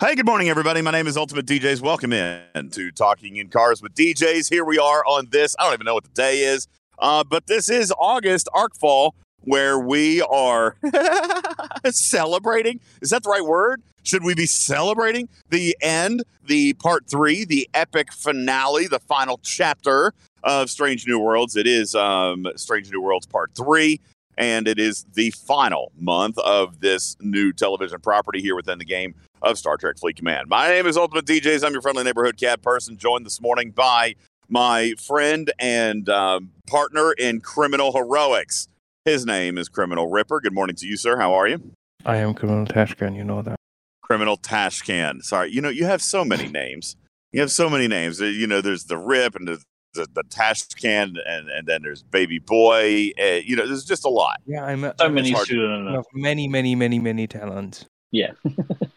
Hey, good morning, everybody. My name is Ultimate DJs. Welcome in to Talking in Cars with DJs. Here we are on this. I don't even know what the day is, uh, but this is August Arcfall, where we are celebrating. Is that the right word? Should we be celebrating the end, the part three, the epic finale, the final chapter of Strange New Worlds? It is um, Strange New Worlds part three and it is the final month of this new television property here within the game of Star Trek Fleet Command. My name is Ultimate DJs. I'm your friendly neighborhood cat person, joined this morning by my friend and um, partner in criminal heroics. His name is Criminal Ripper. Good morning to you, sir. How are you? I am Criminal Tashcan, you know that. Criminal Tashcan. Sorry, you know, you have so many names. You have so many names. You know, there's the Rip and there's the, the tash can and, and then there's baby boy uh, you know there's just a lot Yeah, I'm a, So I'm many a students. many, many, many, many talents. Yeah.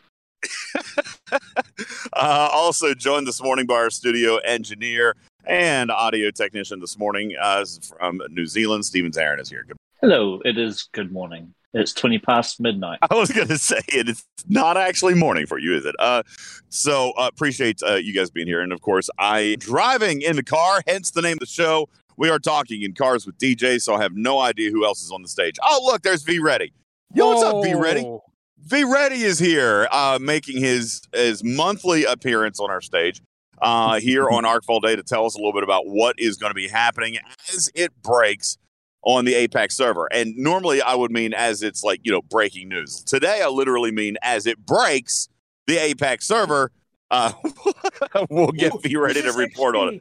uh, also joined this morning by our studio engineer and audio technician this morning uh, from new zealand. Stevens Aaron is here. Good- Hello, it is good morning. It's 20 past midnight. i was going to say it is not actually morning for you is it? Uh, so uh, appreciate uh, you guys being here. And of course i driving in the car hence the name of the show. We are talking in cars with dj so i have no idea who else is on the stage. Oh look there's v ready. Yo what's up v ready? Whoa. V Ready is here, uh, making his his monthly appearance on our stage uh, here on Arcfall Day to tell us a little bit about what is going to be happening as it breaks on the Apex server. And normally I would mean as it's like you know breaking news. Today I literally mean as it breaks the Apex server. Uh, we'll get Ooh, V Ready to report on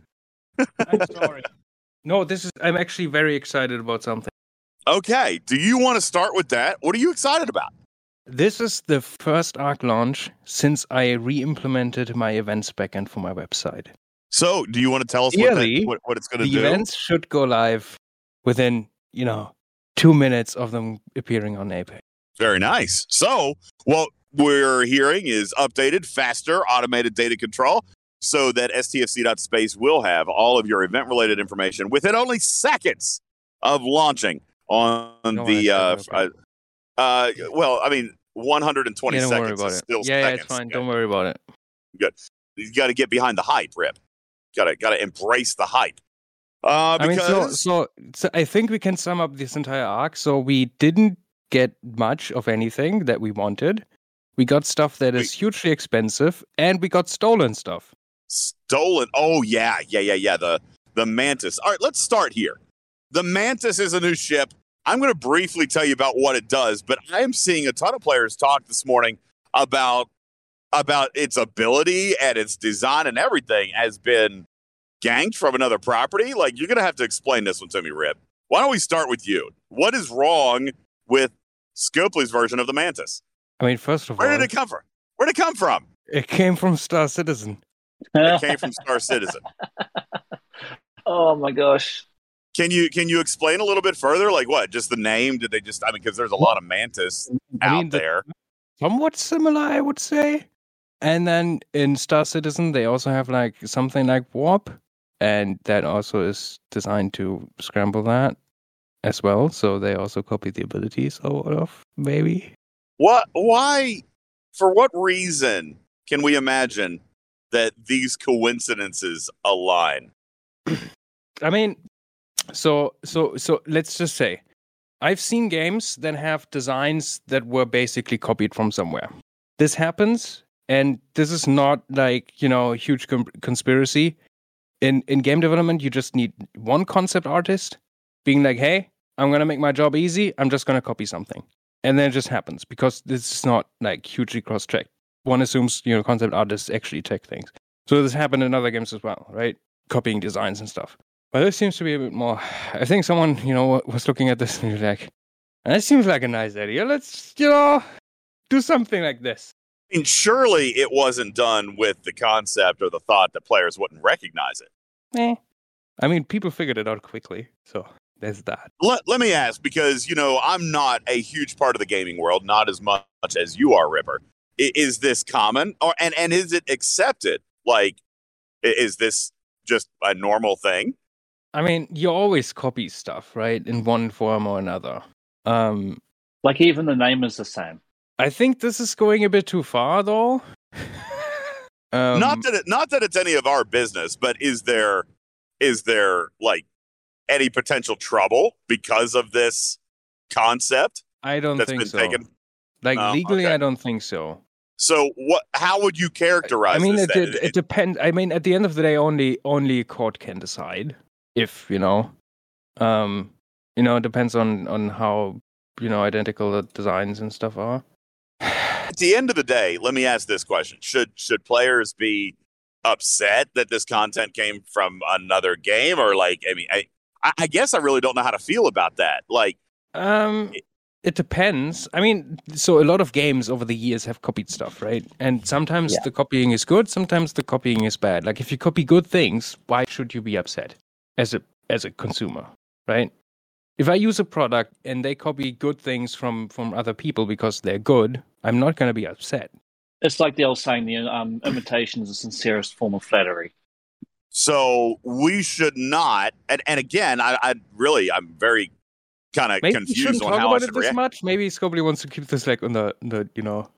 it. I'm sorry. No, this is. I'm actually very excited about something. Okay, do you want to start with that? What are you excited about? This is the first Arc launch since I re-implemented my events backend for my website. So, do you want to tell us what, that, what, what it's going to do? The events should go live within, you know, two minutes of them appearing on Apex. Very nice. So, what we're hearing is updated, faster, automated data control so that STFC.space will have all of your event related information within only seconds of launching on No, the. Uh, uh, uh, well, I mean, 120 Yeah, don't worry seconds about is it. still Yeah, yeah, seconds. it's fine. Don't worry about it. Good. You got to get behind the hype, Rip. Got to got to embrace the hype. Uh, I mean, because so, so so I think we can sum up this entire arc. So we didn't get much of anything that we wanted. We got stuff that is hugely expensive, and we got stolen stuff. Stolen. Oh yeah, yeah, yeah, yeah. The the Mantis. All right, let's start here. The Mantis is a new ship. I'm going to briefly tell you about what it does, but I am seeing a ton of players talk this morning about about its ability and its design and everything has been ganked from another property. Like you're going to have to explain this one to me, Rip. Why don't we start with you? What is wrong with Scopely's version of the Mantis? I mean, first of Where all, where did it come from? Where did it come from? it came from Star Citizen. It came from Star Citizen. oh my gosh. Can you can you explain a little bit further? Like what? Just the name? Did they just? I mean, because there's a lot of mantis I out mean, there. somewhat similar, I would say. And then in Star Citizen, they also have like something like warp, and that also is designed to scramble that as well. So they also copy the abilities sort of, maybe. What? Why? For what reason can we imagine that these coincidences align? I mean, so so so let's just say, I've seen games that have designs that were basically copied from somewhere. This happens, and this is not like you know a huge com- conspiracy. In in game development, you just need one concept artist being like, "Hey, I'm gonna make my job easy. I'm just gonna copy something," and then it just happens because this is not like hugely cross-checked. One assumes you know concept artists actually check things. So this happened in other games as well, right? Copying designs and stuff. But this seems to be a bit more. I think someone, you know, was looking at this and was like, "That seems like a nice idea. Let's, you know, do something like this." I mean, surely it wasn't done with the concept or the thought that players wouldn't recognize it. Eh. I mean, people figured it out quickly, so there's that. Let, let me ask because you know I'm not a huge part of the gaming world, not as much as you are, Ripper. I- Is this common, or and and is it accepted? Like, is this just a normal thing? I mean, you always copy stuff, right, in one form or another. Um, Like even the name is the same. I think this is going a bit too far, though. Um, not that it, not that it's any of our business, but is there is there like any potential trouble because of this concept I don't that's think been so. taken? Like Oh, legally, okay. I don't think so. So what? How would you characterize? I mean, this it, then? it, it depends. I mean, at the end of the day, only only a court can decide if you know. Um, you know, it depends on on how you know identical the designs and stuff are. at the end of the day, let me ask this question: Should should players be upset that this content came from another game, or like? I mean, I I- I guess I really don't know how to feel about that. Like, Um, it depends. I mean, so a lot of games over the years have copied stuff, right? And sometimes Yeah. the copying is good, sometimes the copying is bad. Like if you copy good things, why should you be upset as a as a consumer, right? If I use a product and they copy good things from from other people because they're good, I'm not going to be upset. It's like the old saying: the um, imitation is the sincerest form of flattery. so we should not. And and again, I, I really, I'm very kind of confused on talk how I about should it this react. much. Maybe Scopely wants to keep this like on the, the you know.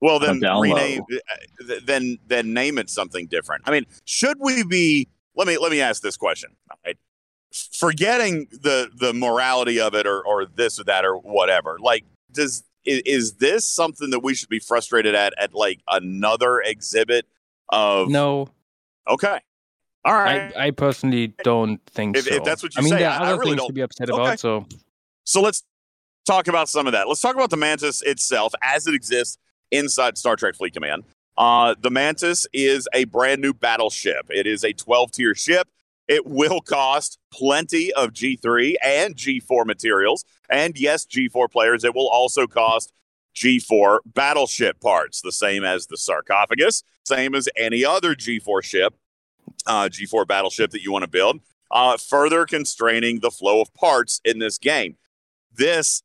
Well, then rename, low. uh, th- then then name it something different. I mean, should we be? Let me let me ask this question. Right? Forgetting the the morality of it, or or this or that, or whatever. Like, does is, is this something that we should be frustrated at at like another exhibit of? No, Okay. All right. I. I personally don't think If- so. if that's what you I mean, say, there I- are I other really things don't- to be upset Okay. about. So So let's talk about some of that. Let's talk about the Mantis itself as it exists inside Star Trek Fleet Command. Uh, the Mantis is a brand new battleship. It is a 12 tier ship. It will cost plenty of G3 and G4 materials. And yes, G4 players, it will also cost G4 battleship parts, the same as the sarcophagus, same as any other G4 ship, uh, G4 battleship that you want to build, uh, further constraining the flow of parts in this game this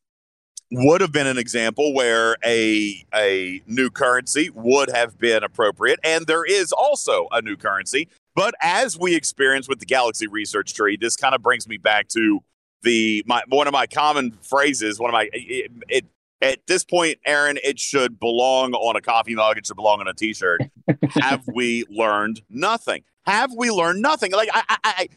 would have been an example where a a new currency would have been appropriate and there is also a new currency. But as we experience with the galaxy research tree this kind of brings me back to the my one of my common phrases one of my it, it at this point aaron it should belong on a coffee mug. It should belong on a t-shirt. Have we learned nothing? Have we learned nothing? Like i i, I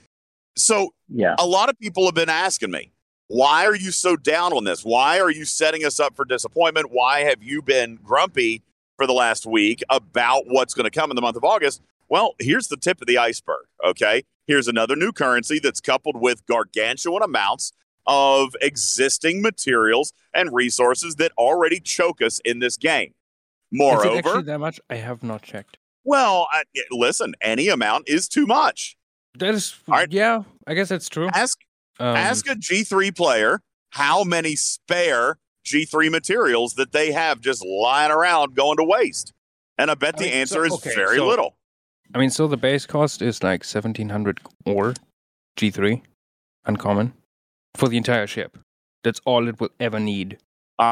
so Yeah, a lot of people have been asking me, why are you so down on this? Why are you setting us up for disappointment? Why have you been grumpy for the last week about what's going to come in the month of August? Well, here's the tip of the iceberg. Okay. Here's another new currency that's coupled with gargantuan amounts of existing materials and resources that already choke us in this game. is it Moreover, actually that much? I have not checked. well, I, listen, any amount is too much. That is, right. yeah, I guess that's true. Ask Um, Ask a G3 player how many spare G3 materials that they have just lying around going to waste. And I bet I the mean, answer so- is okay, very so- little. I mean, so the base cost is like seventeen hundred or G three, uncommon, for the entire ship. That's all it will ever need. Uh,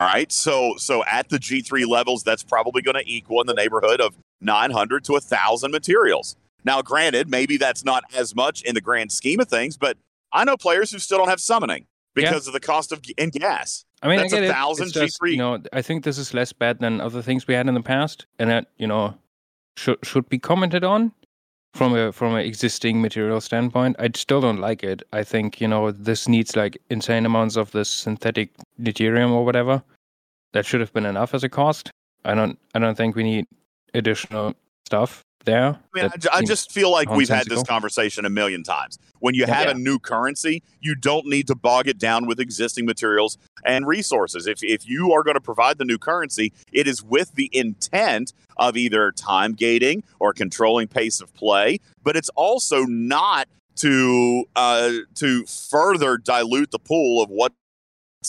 all right. So so at the G3 levels, that's probably going to equal in the neighborhood of 900 to 1,000 materials. Now, granted, maybe that's not as much in the grand scheme of things, but I know players who still don't have summoning Yeah. because of the cost of g- and gas. I mean, That's I a thousand just, G3. You know, I think this is less bad than other things we had in the past, and that you know should should be commented on from a from an existing material standpoint. I still don't like it. I think you know this needs like insane amounts of this synthetic deuterium or whatever. That should have been enough as a cost. I don't. I don't think we need additional stuff there. I mean, I, I just feel like we've had this conversation a million times. When you Yeah. have Yeah. a new currency, you don't need to bog it down with existing materials and resources. If, if you are going to provide the new currency, it is with the intent of either time gating or controlling pace of play, but it's also not to uh, to further dilute the pool of what's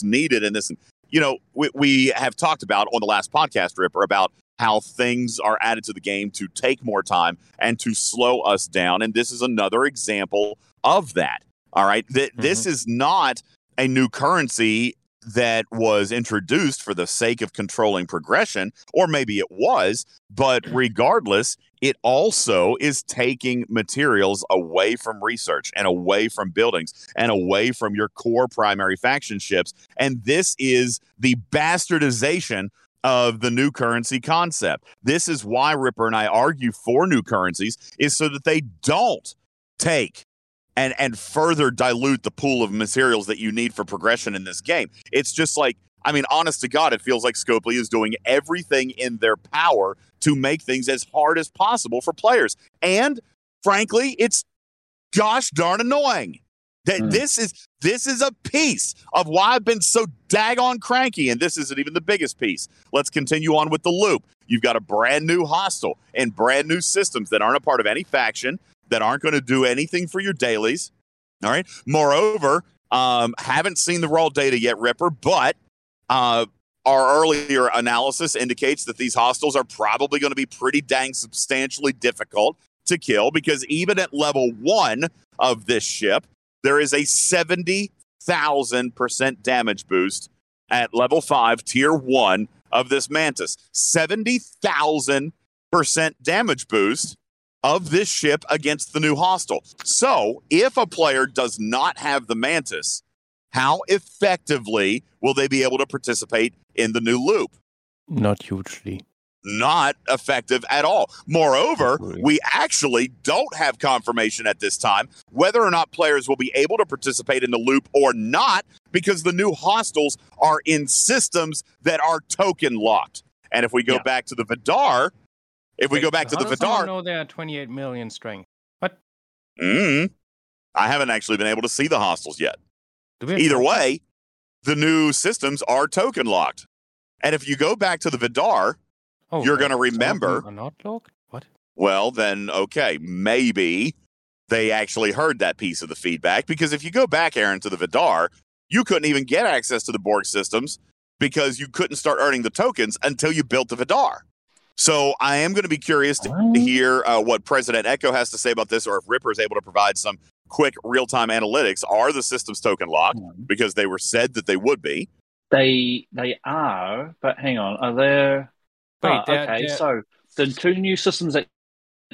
needed in this. You know, we, we have talked about on the last podcast, Ripper, about how things are added to the game to take more time and to slow us down. And this is another example of that. All right. Th- mm-hmm. This is not a new currency that was introduced for the sake of controlling progression, or maybe it was, but regardless, it also is taking materials away from research and away from buildings and away from your core primary faction ships. And this is the bastardization of the new currency concept. This is why Ripper and I argue for new currencies is so that they don't take and and further dilute the pool of materials that you need for progression in this game. It's just like I mean, honest to God, it feels like Scopely is doing everything in their power to make things as hard as possible for players. And frankly, it's gosh darn annoying. That Mm. this is this is a piece of why I've been so daggone cranky, and this isn't even the biggest piece. Let's continue on with the loop. You've got a brand new hostile and brand new systems that aren't a part of any faction, that aren't going to do anything for your dailies. All right. Moreover, um, haven't seen the raw data yet, Ripper, but uh, our earlier analysis indicates that these hostiles are probably going to be pretty dang substantially difficult to kill because even at level one of this ship, there is a 70,000% damage boost at level five, tier one of this Mantis. 70,000% damage boost of this ship against the new hostile. So if a player does not have the Mantis, how effectively will they be able to participate in the new loop? Not hugely. Not effective at all. Moreover, we actually don't have confirmation at this time whether or not players will be able to participate in the loop or not because the new hostiles are in systems that are token locked. And if we go Yeah. back to the Vidar, if we Wait, go back to how the does someone Vidar, know they are 28 million strength. mm, I haven't actually been able to see the hostiles yet. Do we have Either tokens? way, the new systems are token locked. And if you go back to the Vidar, oh, you're gonna some of them remember- not locked? What? well, then, okay, maybe they actually heard that piece of the feedback. Because if you go back, Aaron, to the Vidar, you couldn't even get access to the Borg systems because you couldn't start earning the tokens until you built the Vidar. So I am going to be curious to What? hear uh, what President Echo has to say about this, or if Ripper is able to provide some quick real time analytics. Are the systems token locked? Because they were said that they would be. They they are, but hang on, are there? Wait, they're- okay, they're- so the two new systems that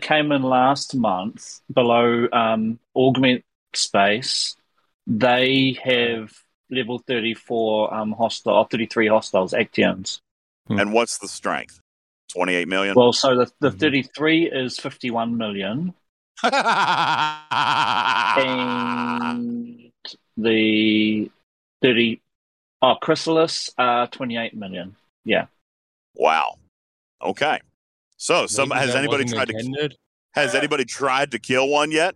came in last month below um, augment space, they have level thirty four um hostile, 33 hostiles, Actions. Hmm. And what's the strength? 28 million? Well, so the the thirty three is fifty one million, and the thirty oh Chrysalis uh twenty eight million. Yeah. Wow. Okay. So, some Maybe has anybody wasn't tried to has anybody tried to kill one yet?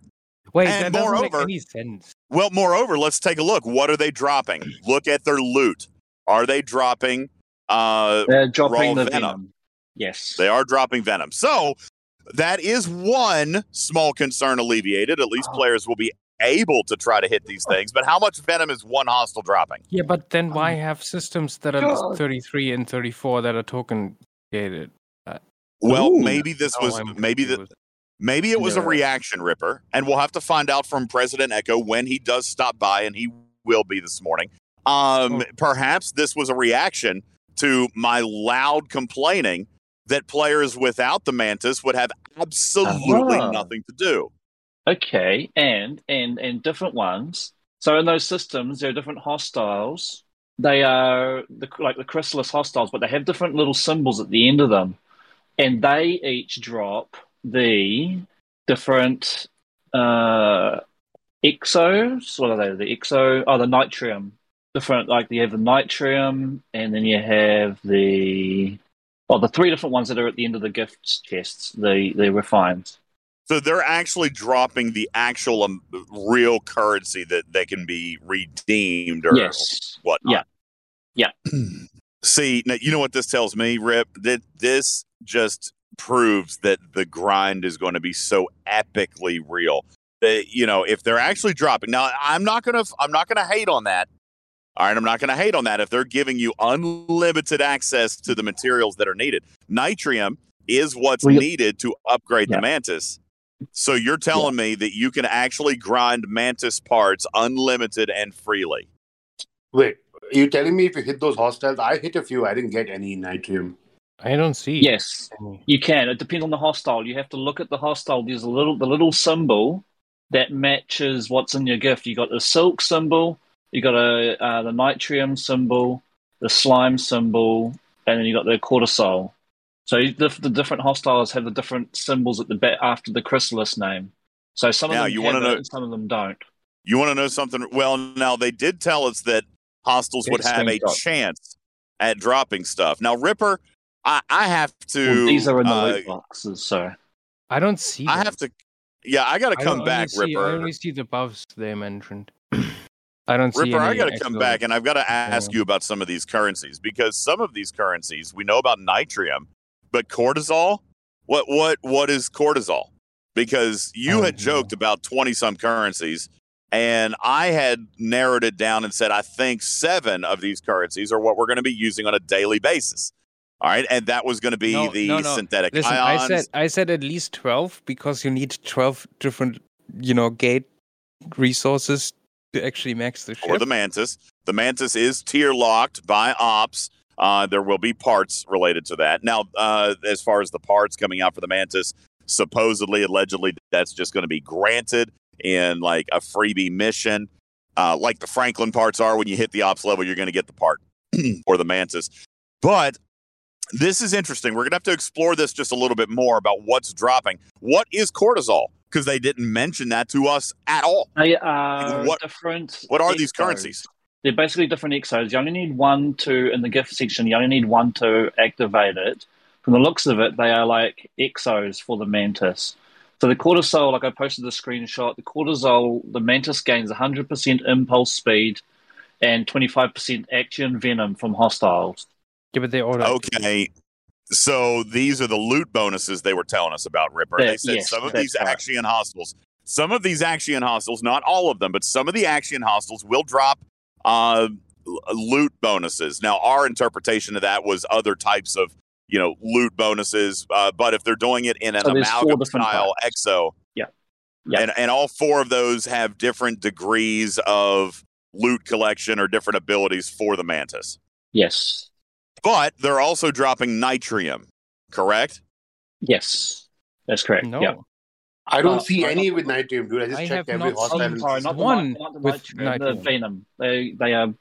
Wait, And that moreover- make any sense. Well, moreover, let's take a look. What are they dropping? Look at their loot. Are they dropping? Uh, They're dropping the venom. venom. Yes. they are dropping venom. So that is one small concern alleviated. At least Oh. players will be able to try to hit these things. But how much venom is one hostile dropping? Yeah, but then why have systems that are God. 33 and 34 that are token gated? Well, Ooh. maybe this was I'm maybe the confused. Maybe it was a reaction, Ripper, and we'll have to find out from President Echo when he does stop by, and he will be this morning. Um, Oh. Perhaps this was a reaction to my loud complaining that players without the Mantis would have absolutely Ah. nothing to do. Okay, and and and different ones. So in those systems, there are different hostiles. They are the, like the chrysalis hostiles, but they have different little symbols at the end of them, and they each drop the different uh, exos. What are they? The exo, oh, the nitrium. Different, like you have the nitrium, and then you have the oh, the three different ones that are at the end of the gift chests. The the refined. So they're actually dropping the actual um, real currency that they can be redeemed or Yes. whatnot. Yeah. See, now, you know what this tells me, Rip? That this just proves that the grind is going to be so epically real. That you know, if they're actually dropping now, I'm not gonna, I'm not gonna hate on that. All right, I'm not gonna hate on that. If they're giving you unlimited access to the materials that are needed, nitrium is what's Well, needed to upgrade Yeah. the mantis. So you're telling me that you can actually grind mantis parts unlimited and freely. Wait, are you telling me if you hit those hostiles? I hit a few. I didn't get any nitrium. I don't see. Yes, any. you can. It depends on the hostile. You have to look at the hostile. There's a little the little symbol that matches what's in your gift. You got the silk symbol, you got a uh, the nitrium symbol, the slime symbol, and then you got the cortisol. So the, the different hostiles have the different symbols at the back after the chrysalis name. So some of them you have it know- and some of them don't. You want to know something? Well, now they did tell us that hostiles would have a screenshot. chance at dropping stuff. Now, Ripper, I, I have to. Well, these are in the uh, loot boxes, so I don't see. I them. have to. Yeah, I got to come back, see, I Ripper. only see the buffs they mentioned. I don't see. Ripper, I got to come back and I've got to ask Yeah. you about some of these currencies because some of these currencies we know about nitrium, but cortisol. What what what is cortisol? Because you Oh, had joked about twenty some currencies, and I had narrowed it down and said I think seven of these currencies are what we're going to be using on a daily basis. All right, and that was going to be No, the no, no. synthetic Listen, ions. I said I said at least twelve because you need twelve different, you know, gate resources to actually max the ship. or the mantis. The mantis is tier locked by ops. Uh, there will be parts related to that. Now, uh, as far as the parts coming out for the mantis, supposedly, allegedly, that's just going to be granted in like a freebie mission, uh, like the Franklin parts are. When you hit the ops level, you're going to get the part or the mantis. But this is interesting. We're going to have to explore this just a little bit more about what's dropping. What is cortisol? Because they didn't mention that to us at all. they are What- different. What are these currencies? They're basically different exos. You only need one to in the gift section. You only need one to activate it. From the looks of it, they are like exos for the mantis. So the cortisol, like I posted the screenshot, the cortisol, the mantis gains 100% impulse speed and 25% action venom from hostiles. Give it the order. Okay. So these are the loot bonuses they were telling us about, Ripper. Yeah, they said yes, some of these right. Axion hostiles, some of these Axion hostiles, not all of them, but some of the Axion hostiles will drop uh, loot bonuses. Now, our interpretation of that was other types of, you know, loot bonuses. Uh, but if they're doing it in an So amalgam style types. exo, Yeah. Yeah. and and all four of those have different degrees of loot collection or different abilities for the mantis. Yes. But they're also dropping nitrium, correct? Yes. That's correct. No, Yeah. I don't Uh, see I- any with nitrium, dude. I just I checked have every not hostile. Sorry, not One nit- not the with nitrium, the venom. They they are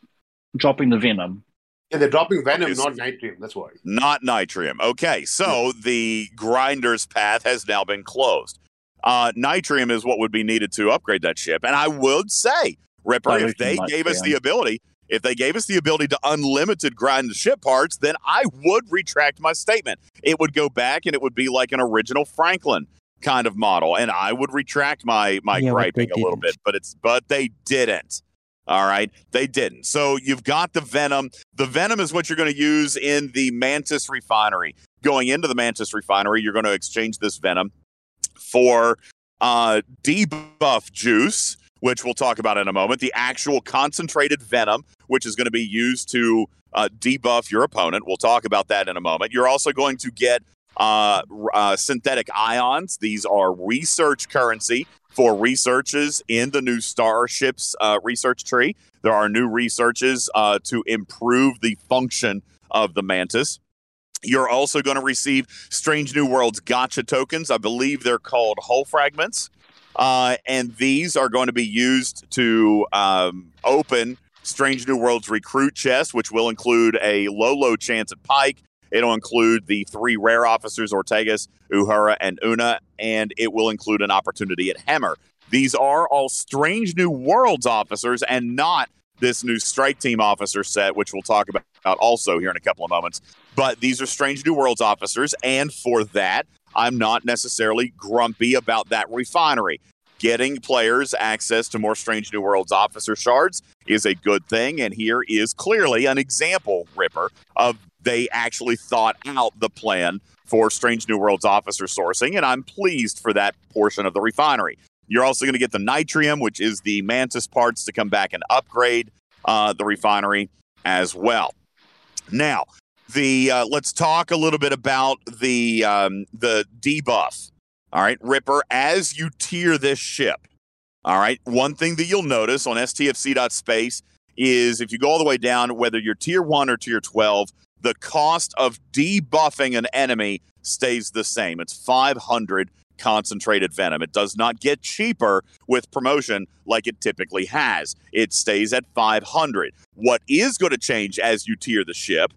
dropping the venom. Yeah, they're dropping venom, not nitrium. That's why. Not nitrium. Okay, so the grinder's path has now been closed. Uh, nitrium is what would be needed to upgrade that ship. And I would say, Ripper, if they Dilution gave us the ability, if they gave us the ability to unlimited grind the ship parts, then I would retract my statement. It would go back and it would be like an original Franklin kind of model, and I would retract my my Yeah, griping a little bit. But it's but they didn't. All right, they didn't. So you've got the venom. The venom is what you're going to use in the Mantis refinery. Going into the Mantis refinery, you're going to exchange this venom for uh, debuff juice, which we'll talk about in a moment. The actual concentrated venom, which is going to be used to uh, debuff your opponent. We'll talk about that in a moment. You're also going to get uh, uh, synthetic ions. These are research currency for researches in the new Starships uh, research tree. There are new researches uh, to improve the function of the Mantis. You're also going to receive Strange New Worlds gotcha tokens. I believe they're called hull fragments. Uh, and these are going to be used to um, open Strange New Worlds recruit chest, which will include a low, low chance at Pike. It'll include the three rare officers, Ortegas, Uhura, and Una, and it will include an opportunity at Hemmer. These are all Strange New Worlds officers and not this new Strike Team officer set, which we'll talk about also here in a couple of moments. But these are Strange New Worlds officers, and for that, I'm not necessarily grumpy about that refinery. Getting players access to more Strange New Worlds officer shards is a good thing, and here is clearly an example, Ripper, of they actually thought out the plan for Strange New Worlds officer sourcing, and I'm pleased for that portion of the refinery. You're also going to get the nitrium, which is the mantis parts to come back and upgrade uh, the refinery as well. Now, the uh, let's talk a little bit about the um, the debuff. All right, Ripper, as you tier this ship. All right, one thing that you'll notice on stfc.space is if you go all the way down, whether you're tier one or tier 12, the cost of debuffing an enemy stays the same. It's 500 concentrated venom. It does not get cheaper with promotion like it typically has. It stays at 500. What is going to change as you tier the ship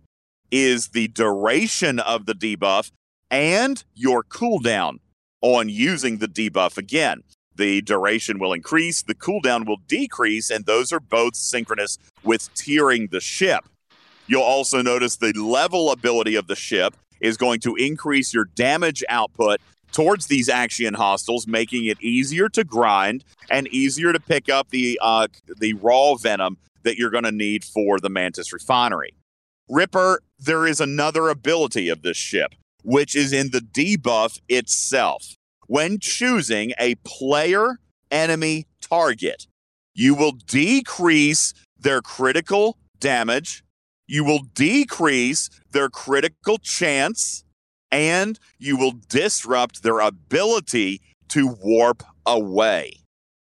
is the duration of the debuff and your cooldown on using the debuff again. The duration will increase, the cooldown will decrease, and those are both synchronous with tiering the ship. You'll also notice the level ability of the ship is going to increase your damage output towards these Axion hostiles, making it easier to grind and easier to pick up the uh, the raw venom that you're going to need for the Mantis refinery. Ripper, there is another ability of this ship, which is in the debuff itself. When choosing a player enemy target, you will decrease their critical damage, you will decrease their critical chance, and you will disrupt their ability to warp away.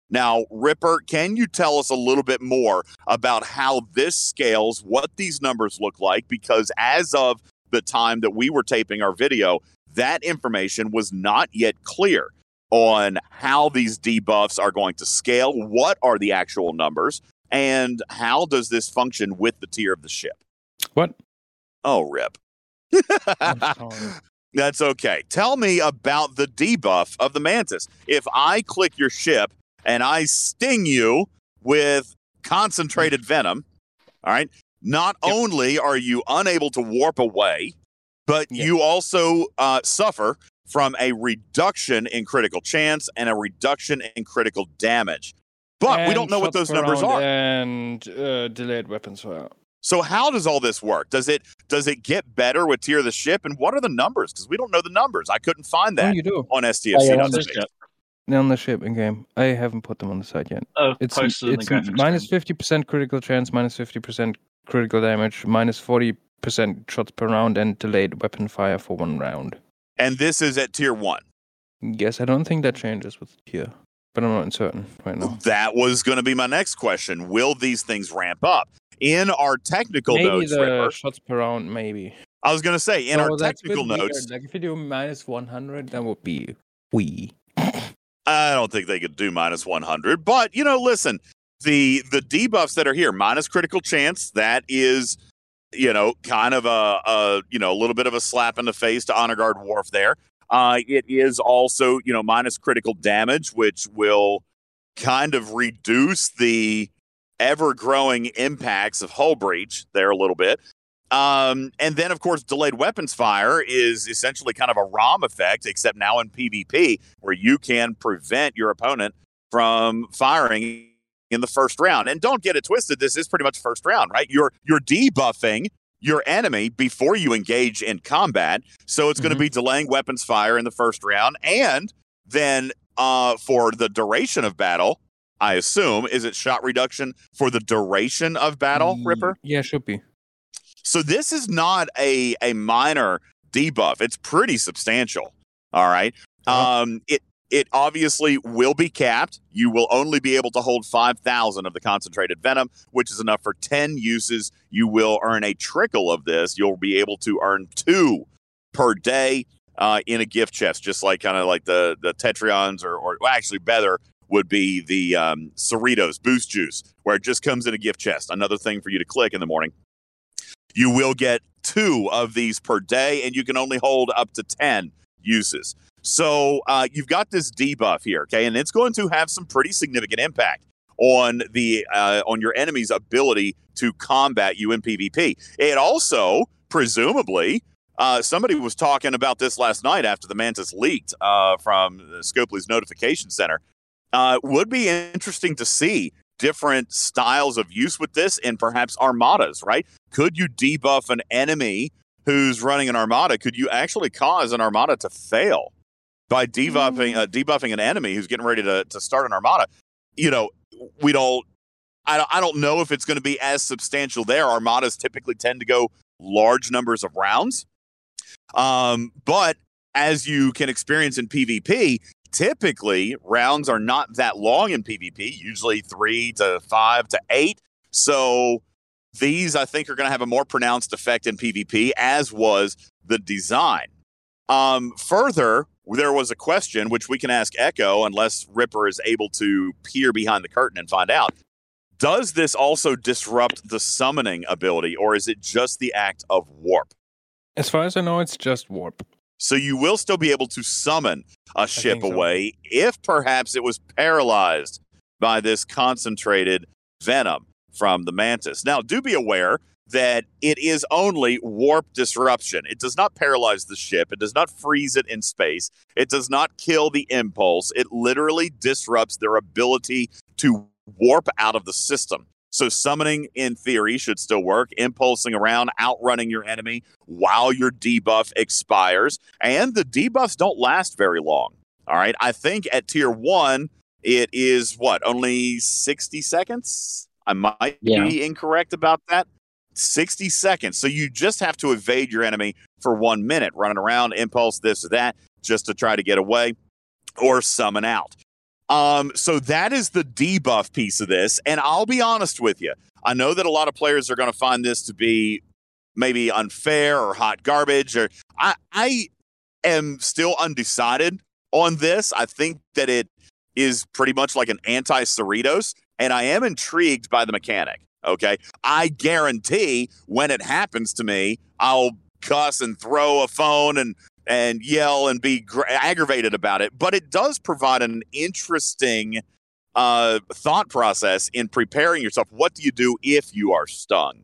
Now, Ripper, can you tell us a little bit more about how this scales, what these numbers look like? Because as of the time that we were taping our video, that information was not yet clear on how these debuffs are going to scale, what are the actual numbers, and how does this function with the tier of the ship? What? Oh, rip. That's okay. Tell me about the debuff of the mantis. If I click your ship and I sting you with concentrated venom, all right, not Yep. only are you unable to warp away, but Yep. you also uh, suffer from a reduction in critical chance and a reduction in critical damage. But we don't know what those numbers are. And uh, delayed weapons fire. So how does all this work? Does it does it get better with tier of the ship? And what are the numbers? Because we don't know the numbers. I couldn't find Oh, that you do. on Oh, yeah, STFC. on this ship. On the ship in game. I haven't put them on the site yet. Oh, It's posted in the it's graphics. minus fifty percent critical chance, minus fifty percent critical damage, minus forty percent shots per round, and delayed weapon fire for one round. and this is at tier one. Yes, I don't think that changes with tier, but I'm not certain right now. That was going to be my next question. Will these things ramp up? In our technical Maybe notes, the Ripper, shots per round, maybe. I was going to say in So our that's a bit technical notes, like if you do minus one hundred, that would be we. I don't think they could do minus 100. But you know, listen, the the debuffs that are here, minus critical chance, that is, you know, kind of a, a you know a little bit of a slap in the face to honor guard Worf there. Uh, it is also you know minus critical damage, which will kind of reduce the ever growing impacts of hull breach there a little bit. Um, and then, of course, delayed weapons fire is essentially kind of a ROM effect, except now in PvP, where you can prevent your opponent from firing in the first round. And don't get it twisted, this is pretty much first round, right? You're you're debuffing your enemy before you engage in combat. So it's going to be delaying weapons fire in the first round. And then uh, for the duration of battle, I assume, is it shot reduction for the duration of battle, Ye- Ripper? Yeah, should be. So this is not a a minor debuff. It's pretty substantial. All right. Uh-huh. Um it it obviously will be capped. You will only be able to hold 5,000 of the concentrated venom, which is enough for 10 uses. You will earn a trickle of this. You'll be able to earn two per day uh, in a gift chest, just like kind of like the the Tetrions or, or well, actually better would be the um, Cerritos Boost Juice, where it just comes in a gift chest. Another thing for you to click in the morning. You will get two of these per day, and you can only hold up to 10 uses. So uh, you've got this debuff here, okay, and it's going to have some pretty significant impact on the uh, on your enemy's ability to combat you in PvP. It also, presumably, uh, somebody was talking about this last night after the Mantis leaked uh, from Scopely's notification center. Uh, would be interesting to see different styles of use with this and perhaps armadas, right? Could you debuff an enemy who's running an armada? Could you actually cause an armada to fail by debuffing uh, debuffing an enemy who's getting ready to, to start an armada? You know, we don't. I don't, I don't know if it's going to be as substantial there. Armadas typically tend to go large numbers of rounds. Um, but as you can experience in PvP, typically rounds are not that long in PvP, usually three to five to eight. So these, I think, are going to have a more pronounced effect in PvP, as was the design. Um, further, there was a question which we can ask Echo, unless Ripper is able to peer behind the curtain and find out. Does this also disrupt the summoning ability, or is it just the act of warp? As far as I know, it's just warp. So you will still be able to summon a ship so. away if perhaps it was paralyzed by this concentrated venom from the mantis. Now, do be aware that it is only warp disruption. It does not paralyze the ship, it does not freeze it in space, it does not kill the impulse. It literally disrupts their ability to warp out of the system. So, summoning in theory should still work, impulsing around, outrunning your enemy while your debuff expires. And the debuffs don't last very long. All right. I think at tier one, it is what, only 60 seconds? I might Yeah. be incorrect about that. 60 seconds. So you just have to evade your enemy for one minute, running around, impulse, this or that, just to try to get away or summon out. Um, so that is the debuff piece of this. And I'll be honest with you. I know that a lot of players are going to find this to be maybe unfair or hot garbage or I I am still undecided on this. I think that it is pretty much like an anti Cerritos, and I am intrigued by the mechanic. Okay. I guarantee when it happens to me, I'll cuss and throw a phone and and yell and be gr- aggravated about it. But it does provide an interesting uh, thought process in preparing yourself. What do you do if you are stung?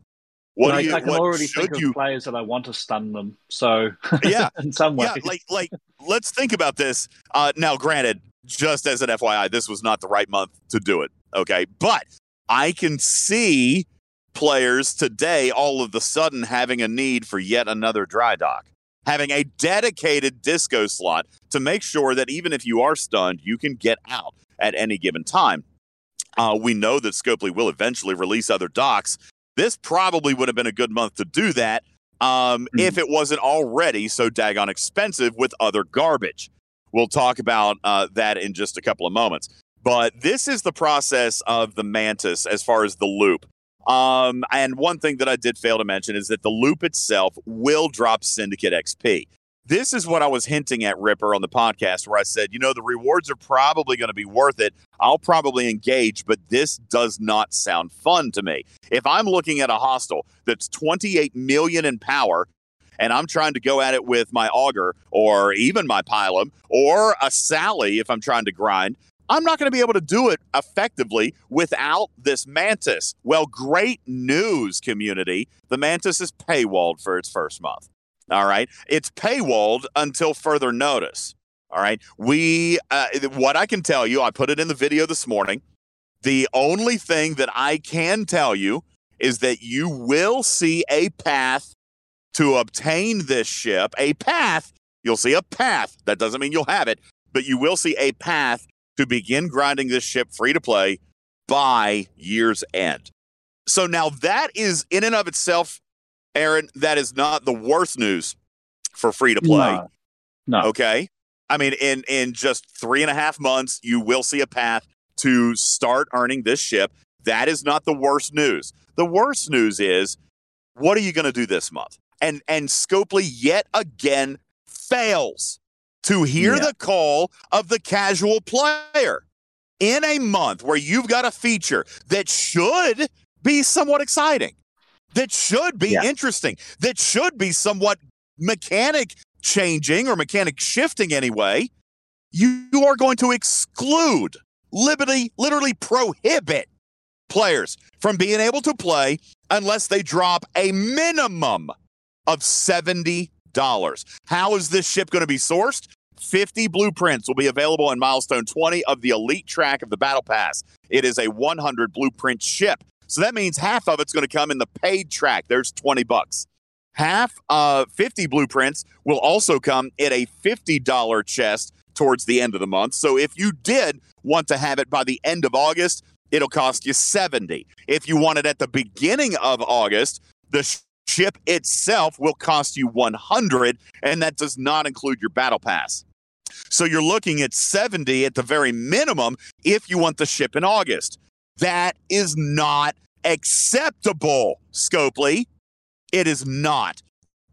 What do you? I can what already think of players that I want to stun them. So Yeah, in some way, yeah. Like, like, let's think about this. Uh, now, granted, just as an FYI, this was not the right month to do it. Okay, but I can see players today all of the sudden having a need for yet another dry dock, having a dedicated disco slot to make sure that even if you are stunned, you can get out at any given time. Uh, we know that Scopely will eventually release other docks. This probably would have been a good month to do that um, Mhm. if it wasn't already so daggone expensive with other garbage. We'll talk about uh, that in just a couple of moments. But this is the process of the mantis as far as the loop. Um, and one thing that I did fail to mention is that the loop itself will drop Syndicate XP. This is what I was hinting at, Ripper, on the podcast, where I said, you know, the rewards are probably going to be worth it. I'll probably engage, but this does not sound fun to me. If I'm looking at a hostile that's 28 million in power, and I'm trying to go at it with my augur or even my pilum or a Sally if I'm trying to grind, I'm not going to be able to do it effectively without this mantis. Well, great news, community. The mantis is paywalled for its first month. All right. It's paywalled until further notice. All right. We, uh, what I can tell you, I put it in the video this morning. The only thing that I can tell you is that you will see a path to obtain this ship. A path. You'll see a path. That doesn't mean you'll have it, but you will see a path to begin grinding this ship free to play by year's end. So now that is in and of itself, Aaron, that is not the worst news for free to play. No. No. Okay. I mean, in in just three and a half months, you will see a path to start earning this ship. That is not the worst news. The worst news is, what are you going to do this month? And and Scopely yet again fails to hear Yeah. the call of the casual player in a month where you've got a feature that should be somewhat exciting, that should be Yeah. interesting, that should be somewhat mechanic changing or mechanic shifting anyway, you, you are going to exclude, literally, literally prohibit players from being able to play unless they drop a minimum of $70. How is this ship going to be sourced? 50 blueprints will be available in milestone 20 of the elite track of the battle pass. It is a 100 blueprint ship. So that means half of it's going to come in the paid track. There's 20 bucks. Half uh 50 blueprints will also come in a $50 chest towards the end of the month. So if you did want to have it by the end of August, it'll cost you 70. If you want it at the beginning of August, the ship itself will cost you 100 and that does not include your battle pass. So you're looking at 70 at the very minimum if you want the ship in August. That is not acceptable, Scopely. It is not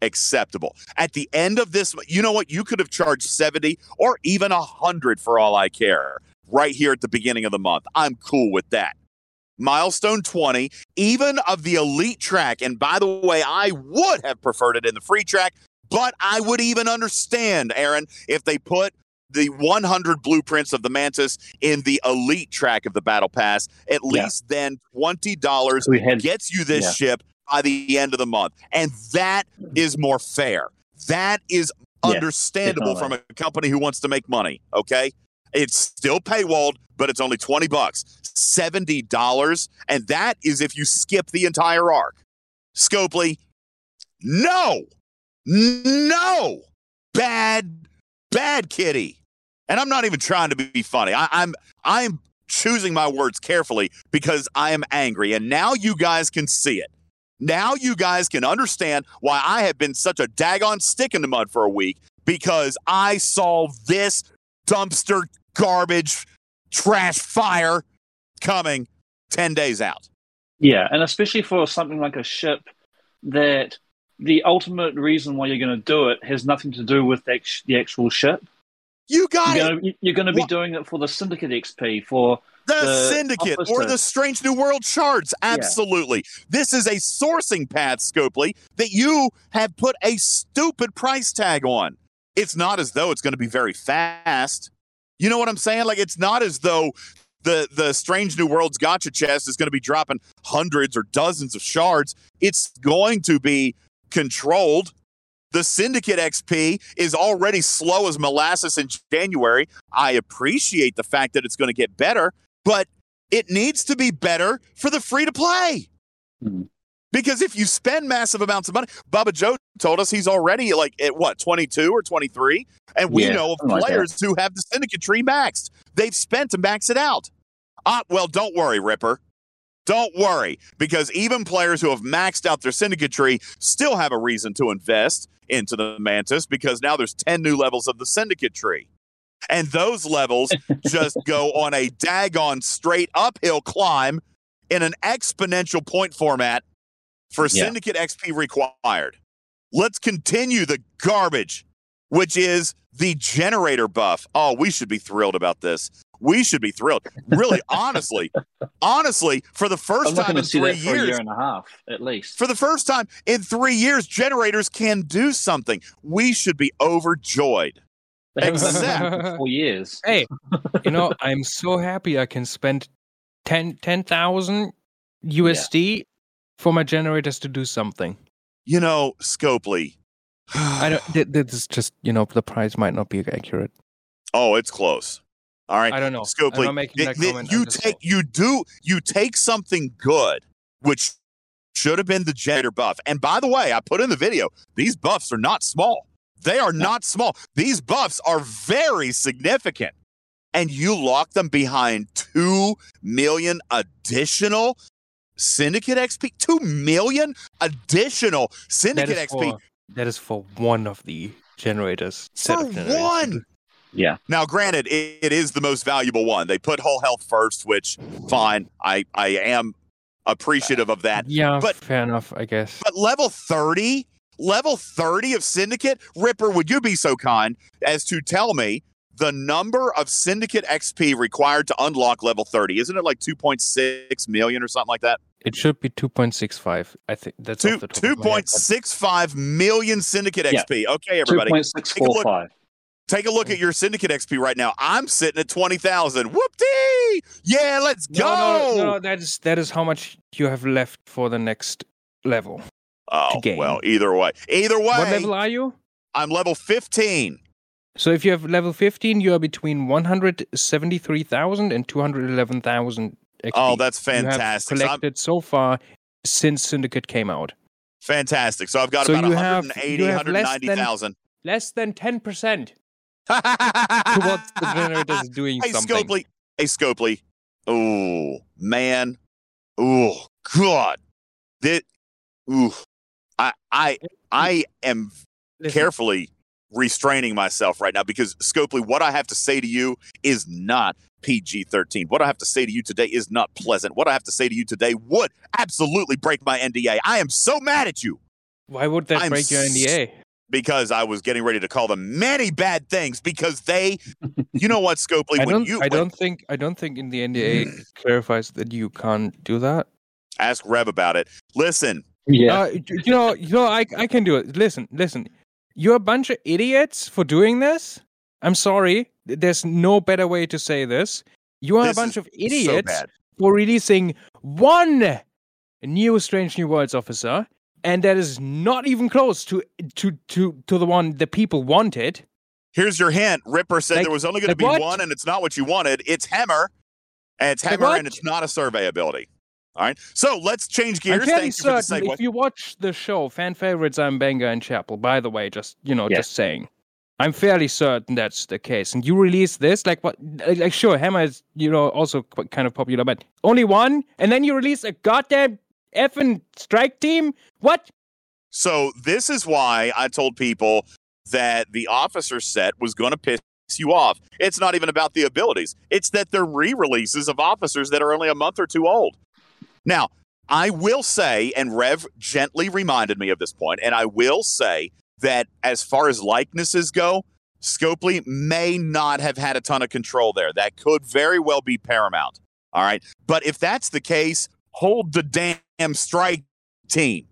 acceptable. At the end of this, you know what? You could have charged 70 or even 100 for all I care right here at the beginning of the month. I'm cool with that. Milestone 20, even of the elite track. And by the way, I would have preferred it in the free track, But I would even understand, Aaron, if they put the 100 blueprints of the Mantis in the elite track of the Battle Pass. At Yeah. least then $20 We had gets you this Yeah. ship by the end of the month. And that is more fair. That is Yeah, understandable from a company who wants to make money. Okay. It's still paywalled, but it's only 20 bucks, $70. And that is if you skip the entire arc. Scopely, no, no, bad, bad kitty. And I'm not even trying to be funny. I, I'm, I'm choosing my words carefully because I am angry. And now you guys can see it. Now you guys can understand why I have been such a daggone stick in the mud for a week because I saw this dumpster garbage trash fire coming 10 days out. Yeah, and especially for something like a ship that the ultimate reason why you're going to do it has nothing to do with the the actual ship. You got You're it. going, to, you're going to be What- doing it for the Syndicate XP, for The, the Syndicate or the Strange New World shards. Absolutely. This is a sourcing path, Scopely, that you have put a stupid price tag on. It's not as though it's going to be very fast. You know what I'm saying? Like, it's not as though the, the Strange New Worlds gotcha chest is going to be dropping hundreds or dozens of shards. It's going to be controlled. The Syndicate XP is already slow as molasses in January. I appreciate the fact that it's going to get better, but it needs to be better for the free to play. Mhm. Because if you spend massive amounts of money, Baba Joe told us he's already like at what, 22 or 23? And we Yeah, know of something like players who have the syndicate tree maxed. They've spent to max it out. Ah, well, don't worry, Ripper. Don't worry, because even players who have maxed out their syndicate tree still have a reason to invest into the Mantis because now there's 10 new levels of the syndicate tree. And those levels just go on a daggone straight uphill climb in an exponential point format for Yeah. syndicate XP required. Let's continue the garbage, which is the generator buff. Oh, we should be thrilled about this. We should be thrilled. Really, honestly, honestly, for the I'm first time in three that for a years, year and a half at least. for the first time in three years, generators can do something. We should be overjoyed. They haven't done Exact- that for four years. hey, you know, I'm so happy I can spend 10 10,000 USD for my generators to do something. You know, Scopely. I don't. This is just you know the price might not be accurate. Oh, it's close. All right. I don't know. I'm not making that th- th- comment. you I'm take you do you take something good, which should have been the generator buff. And by the way, I put in the video, these buffs are not small. They are not small. These buffs are very significant. And you lock them behind two million additional syndicate XP. Two million additional that syndicate is XP for that is for one of the generators. set for of generators. one. Yeah. Now, granted, it, it is the most valuable one. They put whole health first, which fine. I I am appreciative of that. Yeah, But- fair enough, I guess. But level 30, level 30 of Syndicate, Ripper, would you be so kind as to tell me the number of Syndicate XP required to unlock level 30? Isn't it like 2.6 million or something like that? It should be 2.65. I think that's Two the top of my head, but- 2.65 million Syndicate Yeah. XP. Okay, Two everybody. point six four five. Take a look at mm. your Syndicate XP right now. I'm sitting at 20,000. Whoop-dee! Yeah, let's go! No, no, no, that is that is how much you have left for the next level. Oh, to gain. well, either way. Either way, What level are you? I'm level 15. So if you have level 15, you are between 173,000 and 211,000 XP. Oh, that's fantastic. So I'm- collected so far since Syndicate came out. fantastic. So I've got So about 180, you have less than- 190,000. Less than 10% towards the generators doing hey, something. Scopely. Hey, Scopely. Oh, man. Oh, God. This, ooh. I, I, I am Listen, carefully restraining myself right now because Scopely, what I have to say to you is not PG 13. What I have to say to you today is not pleasant. What I have to say to you today would absolutely break my NDA. I am so mad at you Why would that I'm break your NDA? because I was getting ready to call them many bad things because they, you know what, Scopely, I when don't. you I when- don't think. I don't think in the NDA clarifies that you can't do that. ask Rev about it. Listen, Yeah. Uh, you know. You know. I. I can do it. Listen. Listen. you're a bunch of idiots for doing this. I'm sorry. There's no better way to say this. You are This a bunch of idiots bad. for releasing one new Strange New Worlds officer, and that is not even close to to to to the one the people wanted. Here's your hint. Ripper said Like- there was only going to be what? one, and it's not what you wanted. It's Hemmer, and it's Hemmer, what? and it's not a survey ability. All right. So let's change gears. I'm Thank you for the certain segue. if you watch the show, fan favorites I'm Benga and Chapel. By the way, just you know, Yeah. just saying. I'm fairly certain that's the case. And you release this, like what? Like, sure, Hemmer is you know also kind of popular, but only one, and then you release a goddamn effing strike team. What? So this is why I told people that the officer set was going to piss you off. It's not even about the abilities. It's that they're re-releases of officers that are only a month or two old. Now, I will say, and Rev gently reminded me of this point, and I will say that as far as likenesses go, Scopely may not have had a ton of control there. That could very well be paramount. All right. But if that's the case, hold the damn strike team.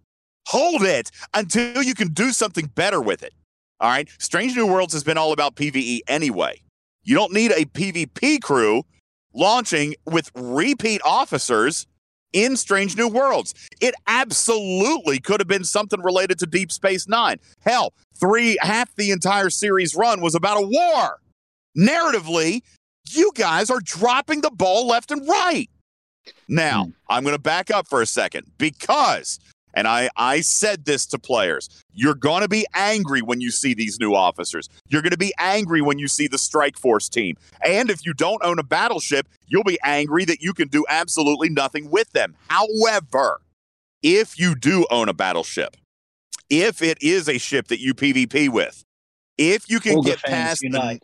Hold it until you can do something better with it. All right. Strange New Worlds has been all about PvE anyway. You don't need a PvP crew launching with repeat officers in Strange New Worlds. It absolutely could have been something related to Deep Space Nine. Hell, three half the entire series run was about a war. Narratively, you guys are dropping the ball left and right. Now, hmm. I'm going to back up for a second because, and I, I said this to players, you're going to be angry when you see these new officers. You're going to be angry when you see the Strike Force team. And if you don't own a battleship, you'll be angry that you can do absolutely nothing with them. However, if you do own a battleship, if it is a ship that you PvP with, if you can get past the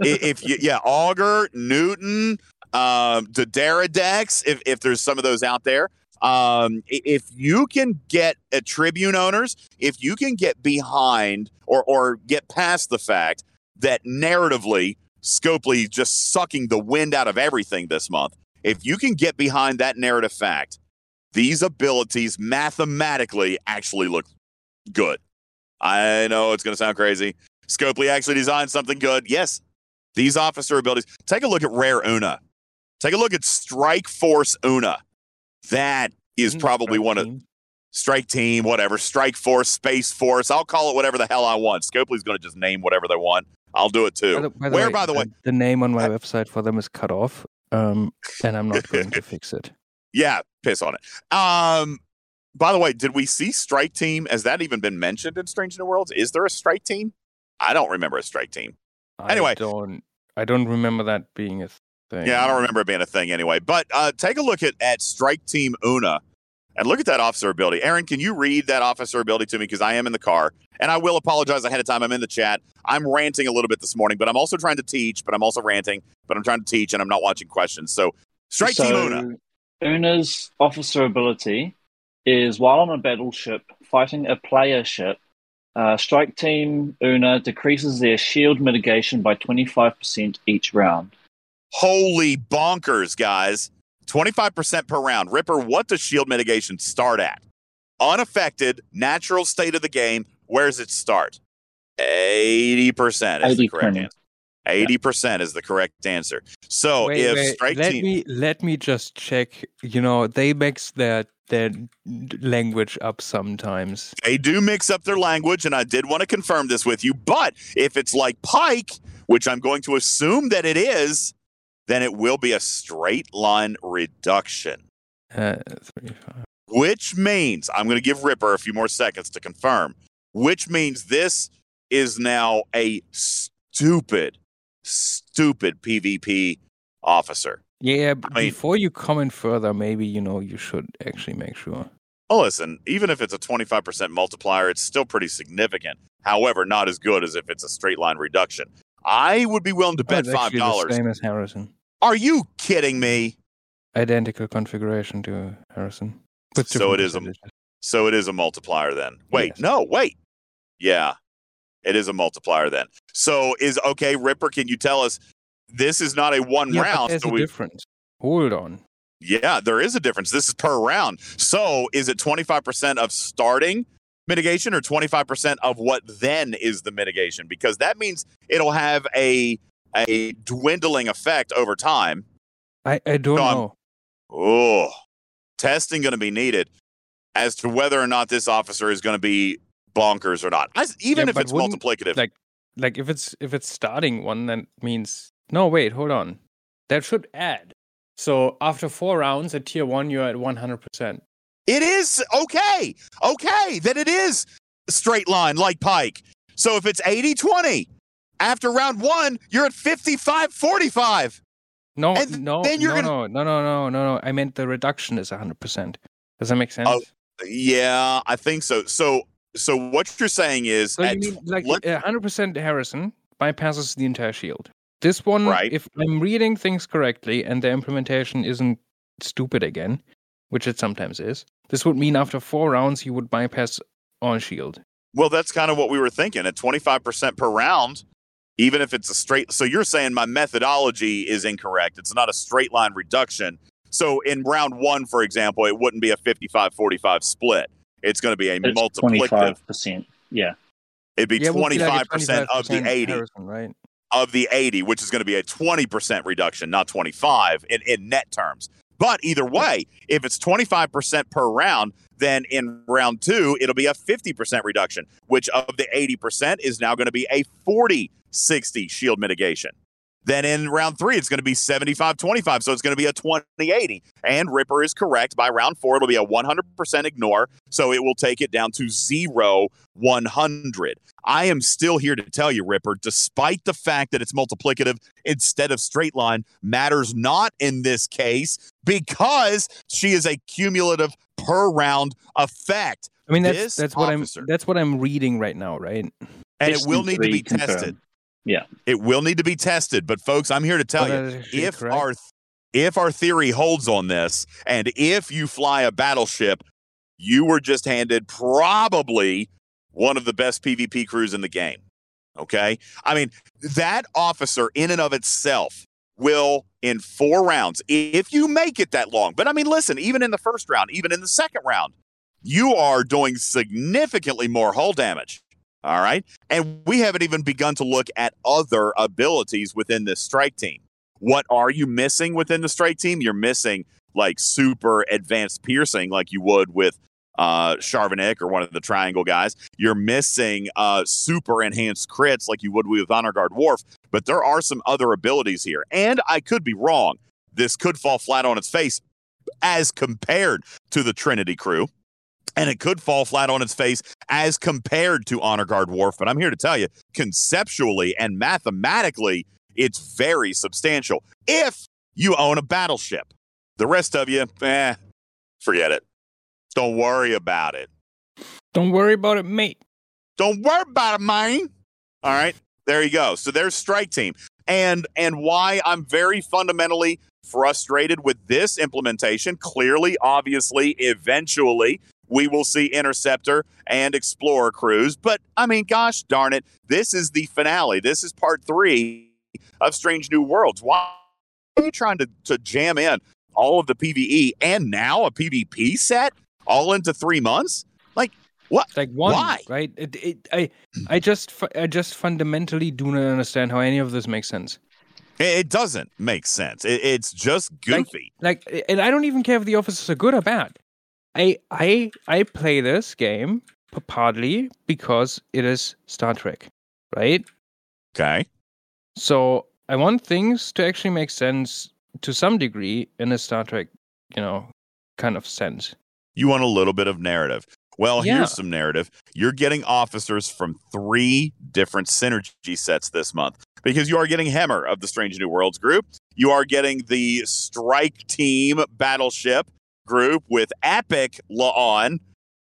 if you, yeah, Augur, Newton, um, the Daradex, if if there's some of those out there, um, if you can get a Tribune owners, if you can get behind or or get past the fact that narratively Scopely just sucking the wind out of everything this month, if you can get behind that narrative fact, these abilities mathematically actually look good. I know it's going to sound crazy. Scopely actually designed something good. Yes, these officer abilities. Take a look at Rare Una. Take a look at Strike Force Una. That is Isn't probably Strike one of Team? Strike Team, whatever. Strike Force, Space Force. I'll call it whatever the hell I want. Scopely's going to just name whatever they want. I'll do it too. By the- by the Where, way, by the way, the name on my website for them is cut off, um, and I'm not going to fix it. yeah, piss on it. Um, by the way, did we see Strike Team? Has that even been mentioned in Strange New Worlds? Is there a Strike Team? I don't remember a Strike Team. Anyway. I don't, I don't remember that being a thing. Yeah, I don't remember it being a thing anyway. But uh, take a look at, at Strike Team Una and look at that officer ability. Aaron, can you read that officer ability to me? Because I am in the car. And I will apologize ahead of time. I'm in the chat. I'm ranting a little bit this morning, but I'm also trying to teach, but I'm also ranting, but I'm trying to teach and I'm not watching questions. So, Strike Team Una. Una's officer ability is while on a battleship fighting a player ship, uh, Strike Team Una decreases their shield mitigation by 25% each round. Holy bonkers, guys. 25% per round. Ripper, what does shield mitigation start at? Unaffected, natural state of the game. Where does it start? 80% is the correct 80%. answer. 80% is the correct answer. So Wait, if wait, strike let team. me let me just check. You know, they mix their their language up sometimes. they do mix up their language, and I did want to confirm this with you. But if it's like Pike, which I'm going to assume that it is, then it will be a straight line reduction. Uh, three, five. which means I'm going to give Ripper a few more seconds to confirm, which means this is now a stupid, stupid PvP officer. Yeah, I mean- before you comment further, maybe you know you should actually make sure. Well, listen, even if it's a 25% multiplier, it's still pretty significant. However, not as good as if it's a straight line reduction. I would be willing to bet five dollars. Same as Harrison. Are you kidding me? Identical configuration to Harrison. So it is a- So it is a multiplier then. Wait, Yes. no, wait. Yeah, it is a multiplier then. So is okay, Ripper. Can you tell us this is not a one Yeah, round? there's So a we, difference. Hold on. yeah, there is a difference. This is per round. So is it twenty five percent of starting mitigation or 25% of what then is the mitigation? Because that means it'll have a a dwindling effect over time. I, I don't So know. Oh, testing going to be needed as to whether or not this officer is going to be bonkers or not. I, even Yeah, if it's multiplicative. like- Like if it's if it's starting one, that means no. Wait, hold on. That should add. So after four rounds at tier one, you're at one hundred percent. It is okay. Okay. Then it is straight line like Pike. So if it's 80 20, after round one, you're at 55 45. No, And no, then you're no, gonna- no, no, no, no, no, no. I meant the reduction is hundred percent. Does that make sense? Oh, Yeah, I think so. So, so what you're saying is, So you mean like let- hundred percent Harrison bypasses the entire shield. This one, Right. if I'm reading things correctly and the implementation isn't stupid again, which it sometimes is, this would mean after four rounds you would bypass on shield. well, that's kind of what we were thinking at 25% per round, even if it's a straight. So you're saying my methodology is incorrect. It's not a straight line reduction. So in round one, for example, it wouldn't be a 55 45 split. It's going to be a It's multiplicative. 25%. Yeah. It'd be Yeah, it would be like 25% of the 80. Right? of the 80, which is going to be a 20% reduction, not 25 in, in net terms. But either way, if it's 25% per round, then in round two, it'll be a 50% reduction, which of the 80% is now going to be a 40 60 shield mitigation. Then in round three, it's going to be 75 25. So it's going to be a 20 80. And Ripper is correct. By round four, it'll be a 100% ignore. So it will take it down to zero 100. I am still here to tell you, Ripper, despite the fact that it's multiplicative instead of straight line, matters not in this case because she is a cumulative per round effect. I mean that's This that's what officer- I'm that's what I'm reading right now, right? And it will need to be SC3 confirmed. tested. Yeah. It will need to be tested. But folks, I'm here to tell oh, But you, that is actually if correct. our if our theory holds on this, and if you fly a battleship, you were just handed probably one of the best PvP crews in the game. Okay, I mean that officer in and of itself will in four rounds, if you make it that long. But I mean, listen, even in the first round, even in the second round, you are doing significantly more hull damage. All right. And we haven't even begun to look at other abilities within this strike team. What are you missing within the strike team? You're missing like super advanced piercing, like you would with uh Charvanek or one of the triangle guys. You're missing uh super enhanced crits like you would with Honor Guard Worf, but there are some other abilities here. And I could be wrong. This could fall flat on its face as compared to the Trinity crew. And it could fall flat on its face as compared to Honor Guard Worf. But I'm here to tell you, conceptually and mathematically, it's very substantial if you own a battleship. The rest of you, eh, forget it. Don't worry about it. Don't worry about it, mate. Don't worry about it, man. All right, there you go. So there's strike team, and and why I'm very fundamentally frustrated with this implementation. Clearly, obviously, eventually we will see interceptor and explorer crews. But I mean, gosh darn it, this is the finale. This is part three of Strange New Worlds. Why are you trying to to jam in all of the PVE and now a PvP set all into three months? Like what? one, Why? right? It, it, I, I just, I just fundamentally do not understand how any of this makes sense. It, doesn't make sense. It, it's just Like- goofy. Like, and I don't even care if the officers are good or bad. I, I, I play this game partly because it is Star Trek, right? okay. So I want things to actually make sense to some degree in a Star Trek, you know, kind of sense. You want a little bit of narrative. Well, Yeah. here's some narrative. You're getting officers from three different synergy sets this month because you are getting Hemmer of the Strange New Worlds group. You are getting the Strike Team Battleship group with Epic La'an,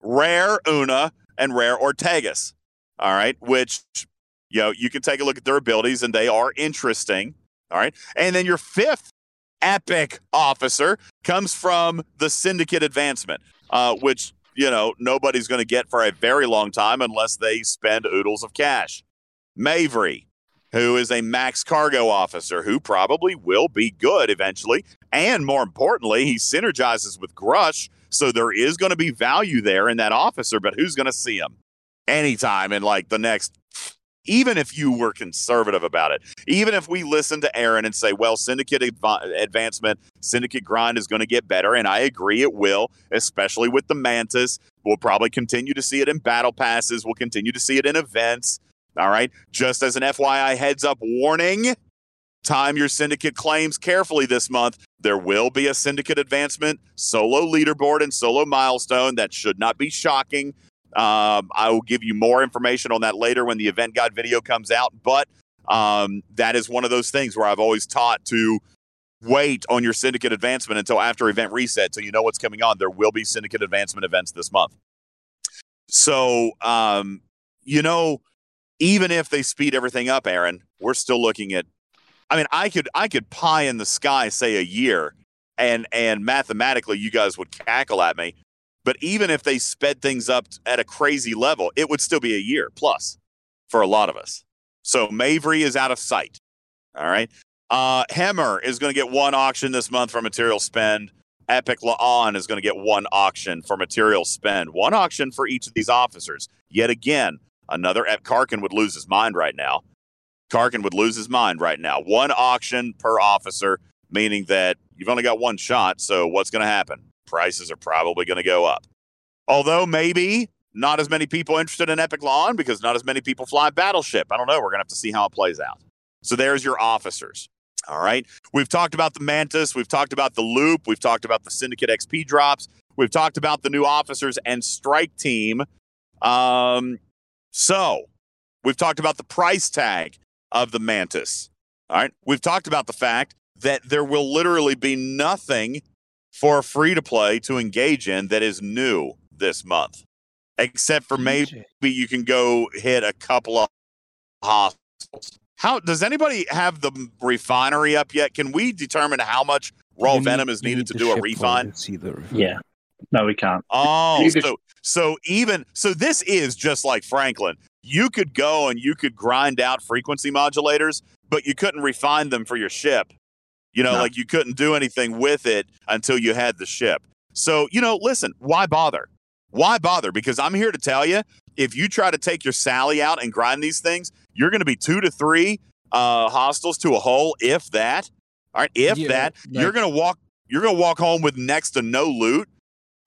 Rare Una, and Rare Ortegas. All right, which you know you can take a look at their abilities and they are interesting. All right, and then your fifth epic officer comes from the Syndicate Advancement, uh, which you know nobody's going to get for a very long time unless they spend oodles of cash. Mavery, who is a max cargo officer who probably will be good eventually, and more importantly, he synergizes with Grush, So there is going to be value there in that officer, but who's going to see him anytime in like the next even if you were conservative about it, even if we listen to Aaron and say, well, syndicate adv- advancement, syndicate grind is going to get better, and I agree it will, especially with the Mantis. We'll probably continue to see it in battle passes. We'll continue to see it in events. All right. Just as an FYI heads up warning, time your syndicate claims carefully this month. There will be a syndicate advancement, solo leaderboard, and solo milestone. That should not be shocking. Um, I will give you more information on that later when the event guide video comes out. But um, that is one of those things where I've always taught to wait on your syndicate advancement until after event reset so you know what's coming on. There will be syndicate advancement events this month. So, um, you know, even if they speed everything up, Aaron, we're still looking at. I mean, I could I could pie in the sky say a year, and and mathematically you guys would cackle at me. But even if they sped things up at a crazy level, it would still be a year plus for a lot of us. So Mavry is out of sight. All right. Uh, Hemmer is going to get one auction this month for material spend. Epic La'an is going to get one auction for material spend. One auction for each of these officers. Yet again, another Karkin would lose his mind right now. Karkin would lose his mind right now. One auction per officer, meaning that you've only got one shot. So what's going to happen? prices are probably going to go up. Although maybe not as many people interested in Epic La'an because not as many people fly Battleship. I don't know. We're going to have to see how it plays out. So there's your officers. All right. We've talked about the Mantis. We've talked about the Loop. We've talked about the Syndicate XP drops. We've talked about the new officers and strike team. Um, so we've talked about the price tag of the Mantis. All right. We've talked about the fact that there will literally be nothing for free to play to engage in that is new this month, except for maybe you can go hit a couple of hospitals. How does anybody have the refinery up yet? Can we determine how much raw You venom is needed need to the do a ship refine? code see the Yeah. No, we can't. Oh, could- so so even so, this is just like Franklin. You could go and you could grind out frequency modulators, but you couldn't refine them for your ship. You know, No. like you couldn't do anything with it until you had the ship. So you know, listen, why bother? Why bother? Because I'm here to tell you, if you try to take your Sally out and grind these things, you're going to be two to three uh, hostiles to a hole, if that. All right, if Yeah, that, you're going to walk. You're going to walk home with next to no loot.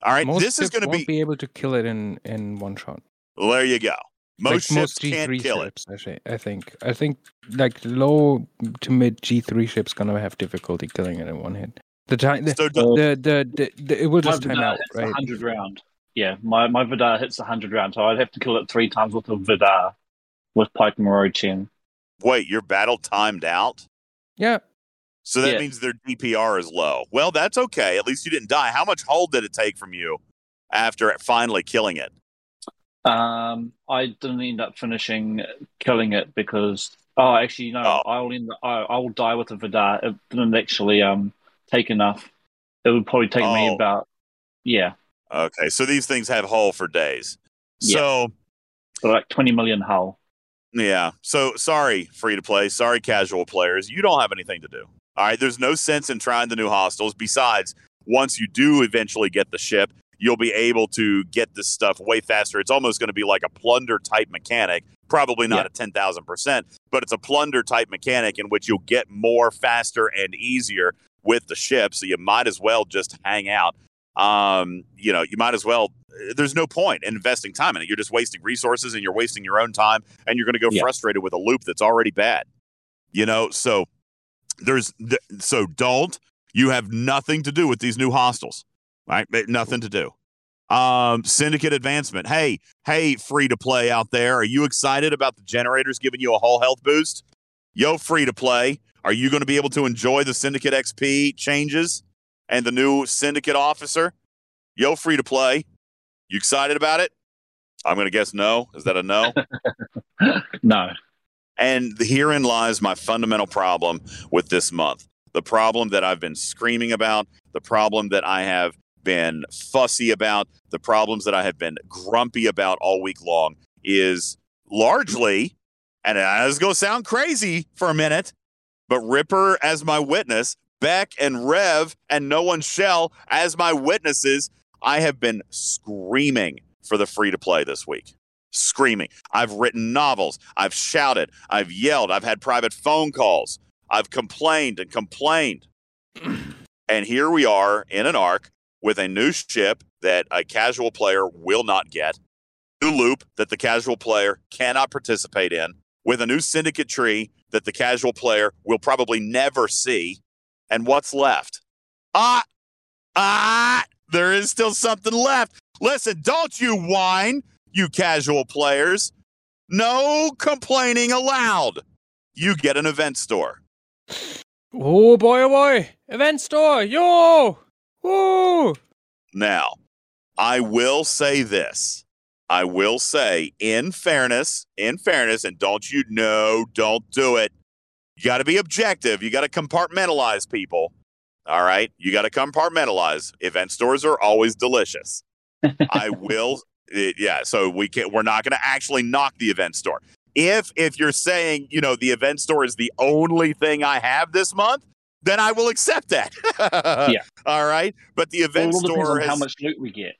All right, most this is ships going to won't be be able to kill it in in one shot. well, there you go. Most like ships can't G3 kill it. ships, Actually, I think I think like low to mid G three ships gonna have difficulty killing it in one hit. The time the, So do- the, the, the, the it will just time out, right? 100 round. Yeah, my, my Vidar hits 100 round, so I'd have to kill it three times with a Vidar with Pike and Chen. wait, your battle timed out. Yeah, So that Yeah. means their DPR is low. Well, that's okay. At least you didn't die. How much hold did it take from you after finally killing it? Um, I didn't end up finishing killing it because oh, actually no, Oh. I'll end I, I will die with a Vidar. It didn't actually um take enough. It would probably take me Oh. about yeah, Okay, so these things have hull for days. Yeah. So so like 20 million hull. yeah. So sorry, free to play. Sorry, casual players. You don't have anything to do. All right. There's no sense in trying the new hostiles. Besides, once you do eventually get the ship, you'll be able to get this stuff way faster. It's almost going to be like a plunder type mechanic. Probably not Yeah. thousand percent, but it's a plunder type mechanic in which you'll get more faster and easier with the ship. So you might as well just hang out. Um, you know, you might as well. There's no point in investing time in it. You're just wasting resources and you're wasting your own time, and you're going to go Yeah. frustrated with a loop that's already bad. You know, so there's th- so don't. You have nothing to do with these new hostiles, right? Nothing to do. Um, syndicate advancement. Hey, hey, free to play out there. Are you excited about the generators giving you a whole health boost? Yo, free to play. Are you going to be able to enjoy the syndicate XP changes and the new syndicate officer? Yo, free to play. You excited about it? I'm going to guess no. Is that a no? no. And herein lies my fundamental problem with this month. The problem that I've been screaming about, the problem that I have been fussy about, the problems that I have been grumpy about all week long is largely, and it's going to sound crazy for a minute, but Ripper as my witness, Beck and Rev and No One Shell as my witnesses I have been screaming for the free to play this week. Screaming. I've written novels. I've shouted. I've yelled. I've had private phone calls. I've complained and complained. and here we are in an arc with a new ship that a casual player will not get, new loop that the casual player cannot participate in, with a new syndicate tree that the casual player will probably never see. And what's left? Ah, ah, there is still something left. Listen, don't you whine, you casual players. No complaining allowed. You get an event store. Oh boy, oh boy! Event store, yo! Woo! Now, I will say this. I will say, in fairness, in fairness, and don't you know, don't do it. You got to be objective. You got to compartmentalize people. All right. You got to compartmentalize. Event stores are always delicious. I will. It, yeah. So we can't. We're not going to actually knock the event store. If if you're saying you know the event store is the only thing I have this month, then I will accept that. Yeah. All right. But the event depends store has, how much loot we get.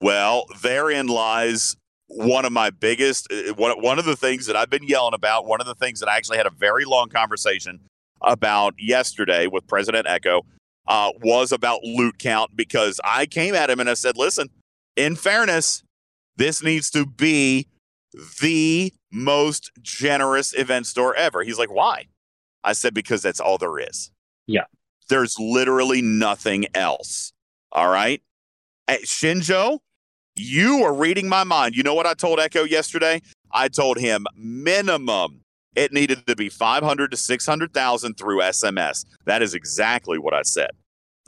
well, therein lies one of my biggest uh, one, one of the things that I've been yelling about, one of the things that I actually had a very long conversation about yesterday with President Echo uh, was about loot count because I came at him and I said, listen, in fairness, this needs to be the most generous event store ever. He's like, why? I said, because that's all there is. Yeah. There's literally nothing else. All right. Hey, Shinjo, you are reading my mind. You know what I told Echo yesterday? I told him minimum it needed to be 500 to 600,000 through SMS. That is exactly what I said.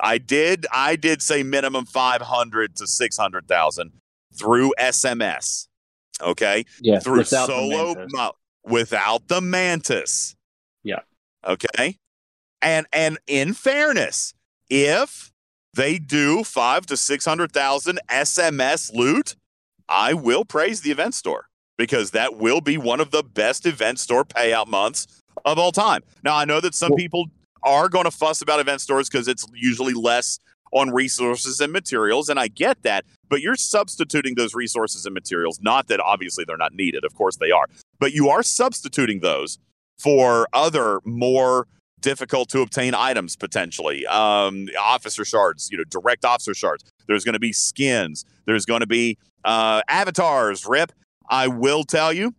I did I did say minimum 500 to 600,000 through SMS. Okay? Yeah, through without the solo mantis. mo- without the mantis. Yeah. Okay. And and in fairness, if they do five to six hundred thousand SMS loot, I will praise the event store because that will be one of the best event store payout months of all time. Now I know that some Well- people are going to fuss about event stores because it's usually less on resources and materials, and I get that. But you're substituting those resources and materials. Not that obviously they're not needed, of course they are, but you are substituting those for other more difficult to obtain items potentially. Um, officer shards, you know, direct officer shards. There's going to be skins. There's going to be uh, avatars. Rip. I will tell you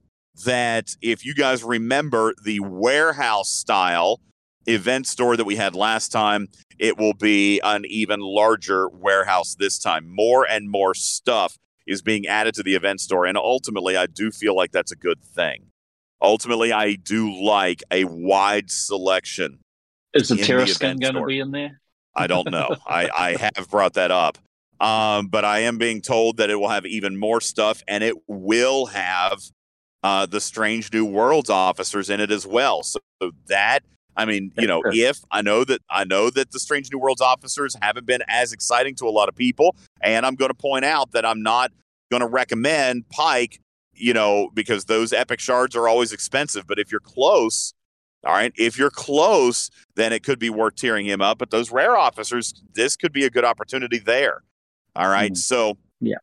that if you guys remember the warehouse style event store that we had last time, it will be an even larger warehouse this time. More and more stuff is being added to the event store. And ultimately, I do feel like that's a good thing. Ultimately, I do like a wide selection. Is the Terra skin going to be in there? I don't know. I, I have brought that up. Um, but I am being told that it will have even more stuff and it will have uh, the Strange New Worlds officers in it as well. So that, I mean, you know, if I know that I know that the Strange New Worlds officers haven't been as exciting to a lot of people, and I'm going to point out that I'm not going to recommend Pike, you know, because those epic shards are always expensive. But if you're close, all right, if you're close, then it could be worth tearing him up. But those rare officers, this could be a good opportunity there. All right, Mhm. so Yeah.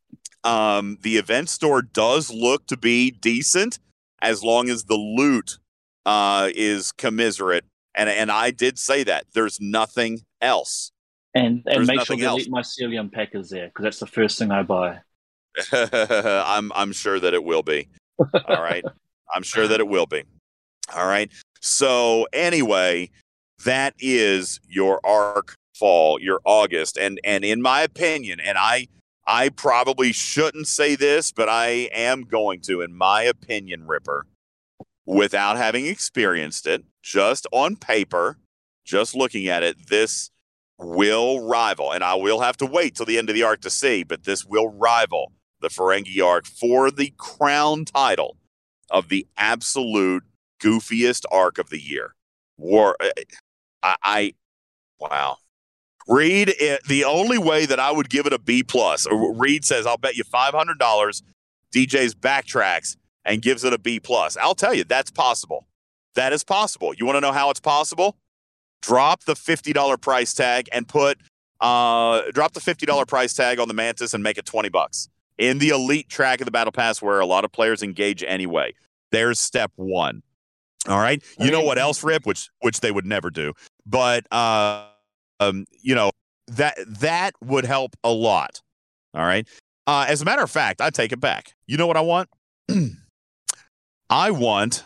um, the event store does look to be decent as long as the loot uh, is commiserate. And and I did say that there's nothing else. And and There's make sure you else. leave mycelium packers there because that's the first thing I buy. I'm I'm sure that it will be. All right. I'm sure that it will be. All right. So anyway, that is your arc fall, your August. And and in my opinion, and I I probably shouldn't say this, but I am going to, in my opinion, Ripper, without having experienced it, just on paper, just looking at it, this will rival, and I will have to wait till the end of the arc to see, but this will rival the Ferengi arc for the crown title of the absolute goofiest arc of the year. War, eh, I, I wow. Reed, it, the only way that I would give it a B plus, uh, Reed says, "I'll bet you five hundred dollars." DJ's backtracks and gives it a B plus. I'll tell you, that's possible. That is possible. You want to know how it's possible? Drop the fifty dollar price tag and put Uh, drop the fifty dollar price tag on the Mantis and make it twenty bucks in the elite track of the Battle Pass, where a lot of players engage anyway. There's step one. All right. You know what else, Rip? Which which they would never do. But uh, um, you know that that would help a lot. All right. Uh, as a matter of fact, I take it back. You know what I want? I want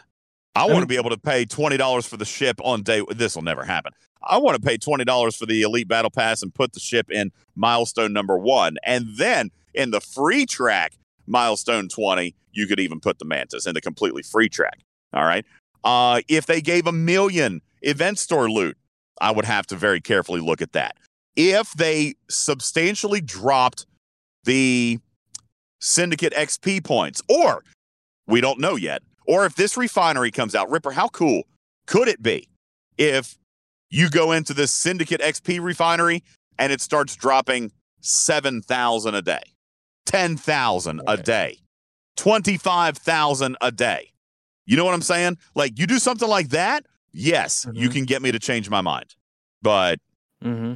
I want to be able to pay twenty dollars for the ship on day. This will never happen. I want to pay twenty dollars for the elite battle pass and put the ship in milestone number one, and then in the free track milestone twenty, you could even put the mantis in the completely free track. All right. Uh, if they gave a million event store loot, I would have to very carefully look at that. If they substantially dropped the Syndicate XP points, or we don't know yet, or if this refinery comes out, Ripper, how cool could it be if you go into this Syndicate XP refinery and it starts dropping 7,000 a day, 10,000 a day, 25,000 a day? You know what I'm saying? Like you do something like that, yes, you Mhm. can get me to change my mind. But Mm-hmm.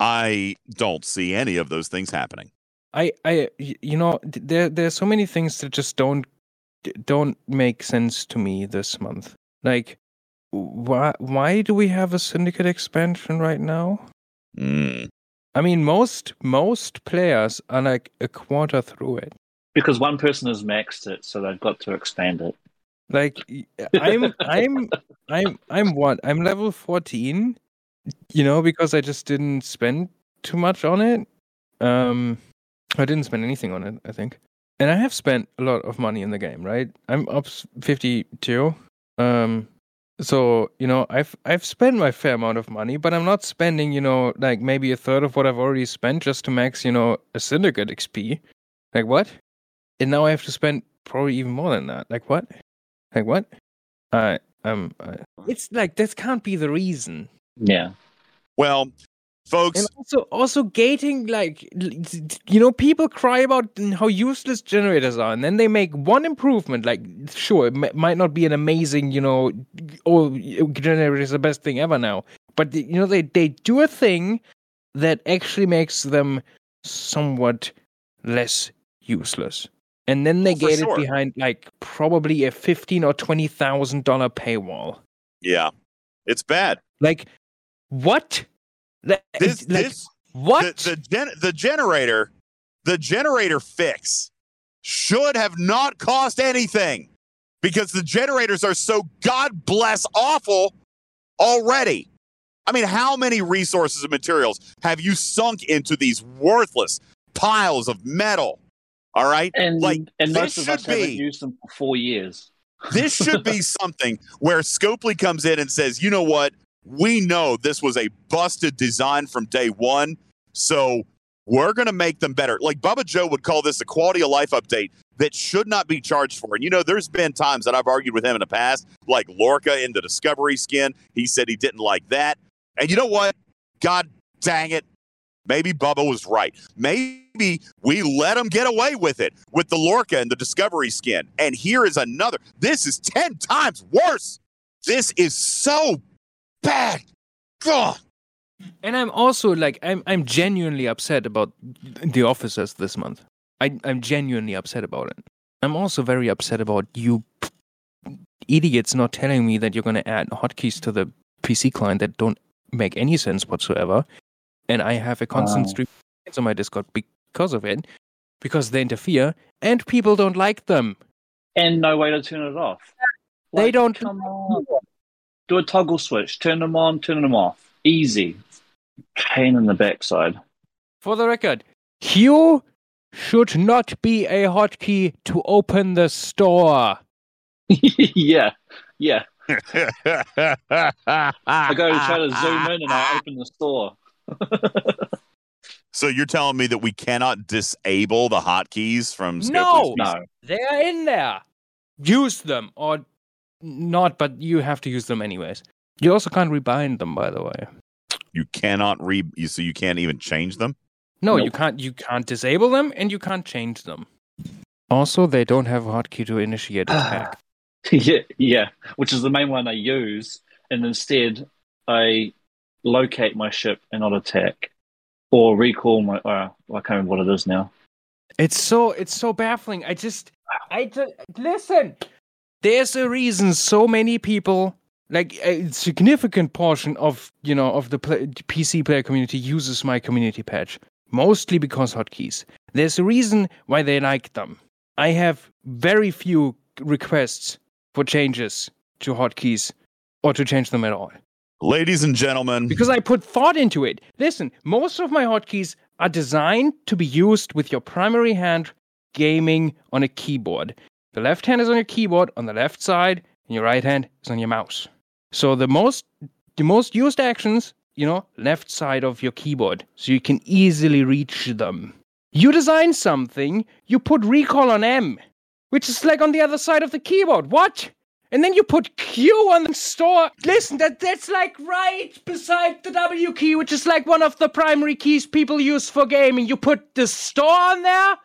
I don't see any of those things happening. I, I, you know, th- there, there's so many things that just don't, don't make sense to me this month. Like, why, why do we have a syndicate expansion right now? Mm. I mean, most, most players are like a quarter through it. Because one person has maxed it, so they've got to expand it. Like, y- I'm, I'm, I'm, I'm what? I'm level 14. You know, because I just didn't spend too much on it. Um, I didn't spend anything on it, I think. And I have spent a lot of money in the game, right? I'm up 52. Um so, you know, I've I've spent my fair amount of money, but I'm not spending, you know, like maybe a third of what I've already spent just to max, you know, a syndicate XP. Like what? And now I have to spend probably even more than that. Like what? Like what? I um I, it's like this can't be the reason. Yeah. Well, folks, And also, also gating, like, you know, people cry about how useless generators are, and then they make one improvement. Like, sure, it m- might not be an amazing, you know, oh, generator is the best thing ever now, but you know, they they do a thing that actually makes them somewhat less useless, and then they Oh, get sure. it behind like probably a fifteen or twenty thousand dollar paywall. yeah, it's bad. Like, what? Like, This, like, this, what? the the, gen, the generator, the generator fix should have not cost anything because the generators are so god bless awful already. I mean, how many resources and materials have you sunk into these worthless piles of metal? All right, And like and this most of us should haven't be- used them for four years. this should be something where Scopely comes in and says, you know what? We know this was a busted design from day one. So we're going to make them better. Like Bubba Joe would call this a quality of life update that should not be charged for. And you know, there's been times that I've argued with him in the past, like Lorca in the Discovery skin. He said he didn't like that. And you know what? God dang it. Maybe Bubba was right. Maybe we let him get away with it with the Lorca and the Discovery skin. And here is another. This is 10 times worse. This is so bad. God. And I'm also like I'm I'm genuinely upset about the officers this month. I I'm genuinely upset about it. I'm also very upset about you idiots not telling me that you're going to add hotkeys to the PC client that don't make any sense whatsoever. And I have a constant Wow. stream of on my Discord because of it, because they interfere and people don't like them. And no way to turn it off. They don't- Come on. Do a toggle switch. Turn them on, turn them off. Easy. Pain in the backside. For the record, Q should not be a hotkey to open the store. yeah. Yeah. I I go to try to zoom in and I open the store. So you're telling me that we cannot disable the hotkeys from Scopely's No! PC? No. They are in there. Use them or not, but you have to use them anyways. You also can't rebind them, by the way. You cannot re. You, so you can't even change them. No, you can't. You can't disable them, and you can't change them. Also, they don't have a hotkey to initiate attack. yeah, yeah, which is the main one I use, and instead I locate my ship and not attack. or recall my. Uh, I can't remember what it is now. It's so it's so baffling. I just I just listen. There's a reason so many people like a significant portion of you know of the play, PC player community uses my community patch mostly because hotkeys. There's a reason why they like them. I have very few requests for changes to hotkeys or to change them at all Ladies and gentlemen, because I put thought into it. Listen, most of my hotkeys are designed to be used with your primary hand gaming on a keyboard. The left hand is on your keyboard on the left side, and your right hand is on your mouse. So the most the most used actions, you know, left side of your keyboard, so you can easily reach them. You design something, you put recall on M, which is like on the other side of the keyboard. What? And then you put Q on the store. Listen, that that's like right beside the W key, which is like one of the primary keys people use for gaming. You put the store on there?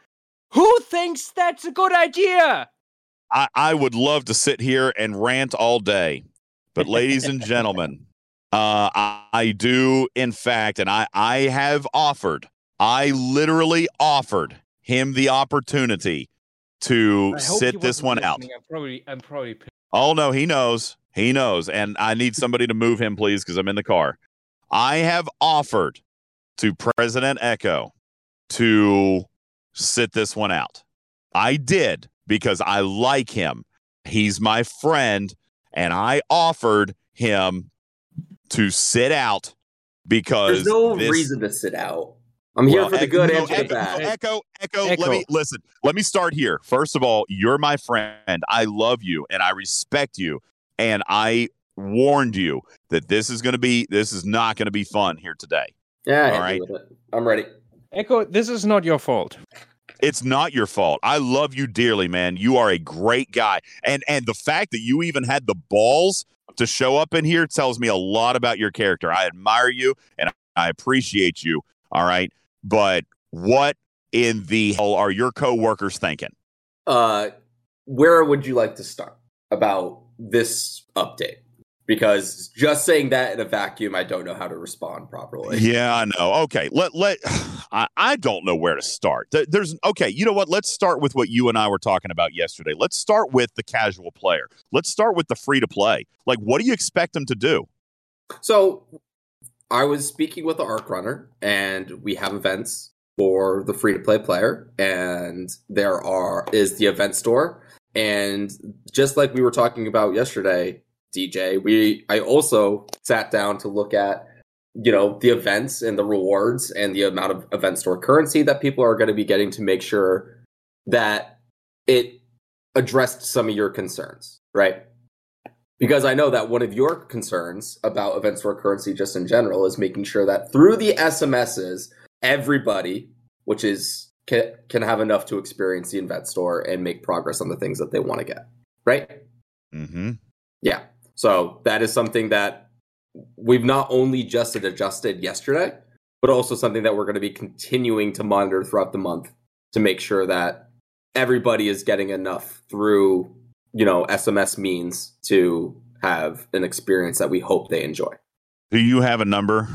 Who thinks that's a good idea? I, I would love to sit here and rant all day. But, ladies and gentlemen, uh, I, I do, in fact, and I, I have offered, I literally offered him the opportunity to sit this one out. I'm probably I'm probably. Oh no, he knows. He knows. And I need somebody to move him, please, because I'm in the car. I have offered to President Echo to sit this one out. I did because I like him. He's my friend, and I offered him to sit out because There's no this- reason to sit out. I'm here Well, for the good no, and for the Echo, bad. Echo, Echo, Echo. let me listen. Let me start here. First of all, you're my friend. I love you and I respect you. And I warned you that this is going to be, this is not going to be fun here today. Yeah, I All can right. deal with it. I'm ready. Echo, this is not your fault. It's not your fault. I love you dearly, man. You are a great guy. And and the fact that you even had the balls to show up in here tells me a lot about your character. I admire you and I appreciate you. All right. But what in the hell are your coworkers thinking? Uh, where would you like to start about this update? Because just saying that in a vacuum, I don't know how to respond properly. Yeah, I know. Okay, let let I, I don't know where to start. There's okay. You know what? Let's start with what you and I were talking about yesterday. Let's start with the casual player. Let's start with the free to play. Like, what do you expect them to do? So I was speaking with the Arc Runner, and we have events for the free to play player, and there are is the event store, and just like we were talking about yesterday, DJ, we I also sat down to look at you know the events and the rewards and the amount of event store currency that people are going to be getting to make sure that it addressed some of your concerns, right? Because I know that one of your concerns about event store currency just in general is making sure that through the SMSs, everybody, which is can, can have enough to experience the event store and make progress on the things that they want to get. Right? Mm-hmm. Yeah. So that is something that we've not only just adjusted yesterday, but also something that we're going to be continuing to monitor throughout the month to make sure that everybody is getting enough through, you know, SMS means to have an experience that we hope they enjoy. Do you have a number?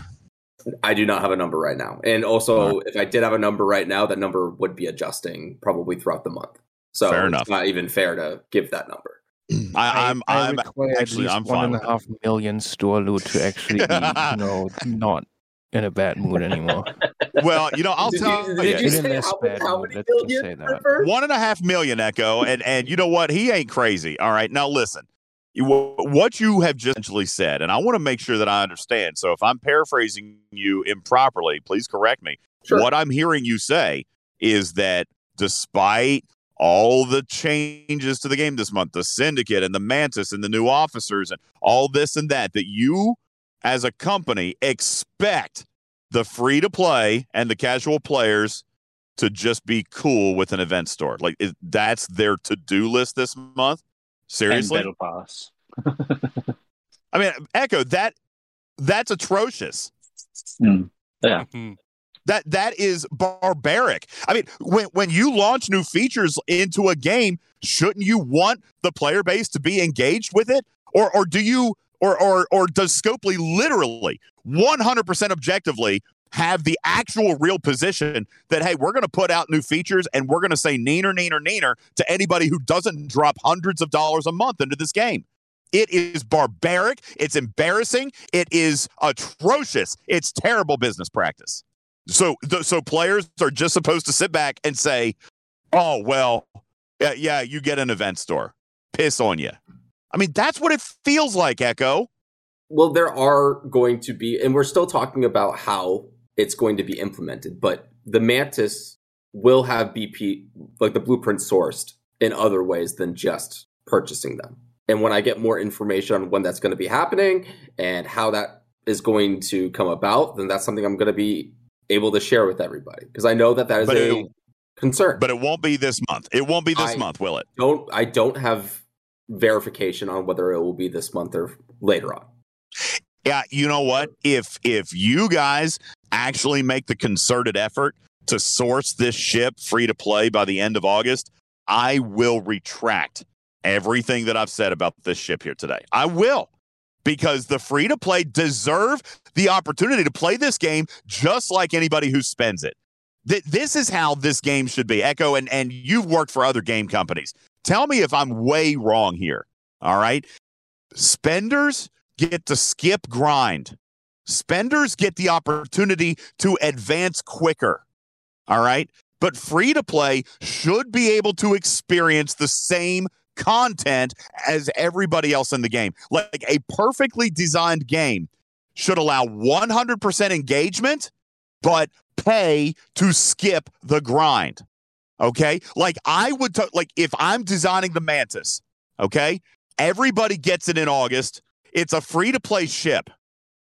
I do not have a number right now. And also, if I did have a number right now, that number would be adjusting probably throughout the month. So Fair it's enough. not even fair to give that number. I, I'm I I'm require actually at I'm least one fine. and with a half million store loot to actually be, you know, not in a bad mood anymore. Well, you know, I'll Did tell you, you. did you say less how, bad how mood, many million say that. one and a half million echo and and you know what he ain't crazy all right now listen you, what you have just essentially said and i want to make sure that i understand so if i'm paraphrasing you improperly please correct me Sure. what i'm hearing you say is that despite all the changes to the game this month the syndicate and the mantis and the new officers and all this and that that you as a company expect the free to play and the casual players to just be cool with an event store. Like is, that's their to-do list this month. And Seriously? Battle Pass. I mean, Echo, that that's atrocious. Hmm. Yeah. Mhm. That that is barbaric. I mean, when when you launch new features into a game, shouldn't you want the player base to be engaged with it? Or or do you or or or does Scopely literally 100% objectively have the actual real position that hey, we're going to put out new features and we're going to say neener, neener, neener to anybody who doesn't drop hundreds of dollars a month into this game. It is barbaric. It's embarrassing. It is atrocious. It's terrible business practice. So, so players are just supposed to sit back and say, "Oh well, yeah, yeah, you get an event store. Piss on you." I mean, that's what it feels like, Echo. Well, there are going to be, and we're still talking about how it's going to be implemented, but the Mantis will have BP, like the blueprint sourced in other ways than just purchasing them. And when I get more information on when that's going to be happening and how that is going to come about, then that's something I'm going to be able to share with everybody because I know that that is But a it- concern. But it won't be this month. It won't be this I- month, will it? don't I don't have verification on whether it will be this month or later on. Yeah, you know what? If if you guys actually make the concerted effort to source this ship free to play by the end of August, I will retract everything that I've said about this ship here today. I will. Because the free to play deserve the opportunity to play this game just like anybody who spends it. Th- this is how this game should be. Echo, and, and you've worked for other game companies. Tell me if I'm way wrong here. All right. Spenders get to skip grind. Spenders get the opportunity to advance quicker. All right. But free to play should be able to experience the same content as everybody else in the game. Like a perfectly designed game should allow 100% engagement, but pay to skip the grind. Okay. Like I would, t- like if I'm designing the Mantis, okay, everybody gets it in August. It's a free to play ship,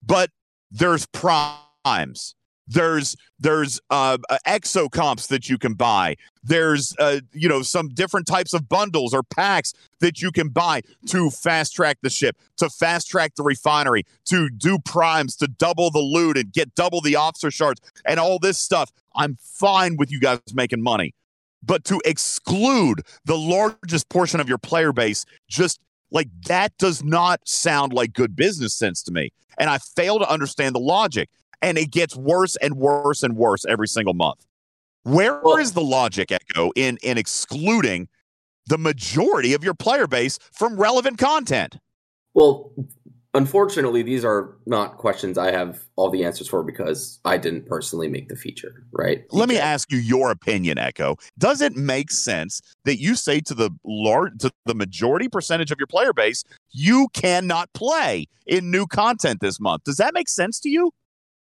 but there's primes. There's there's uh, uh, exocomps that you can buy. There's uh, you know some different types of bundles or packs that you can buy to fast track the ship, to fast track the refinery, to do primes, to double the loot and get double the officer shards and all this stuff. I'm fine with you guys making money, but to exclude the largest portion of your player base, just like that does not sound like good business sense to me. And I fail to understand the logic. And it gets worse and worse and worse every single month. Where is Well- the logic, Echo, in in excluding the majority of your player base from relevant content? Well, unfortunately, these are not questions I have all the answers for because I didn't personally make the feature, right? Let me ask you your opinion, Echo. Does it make sense that you say to the large to the majority percentage of your player base, you cannot play in new content this month? Does that make sense to you?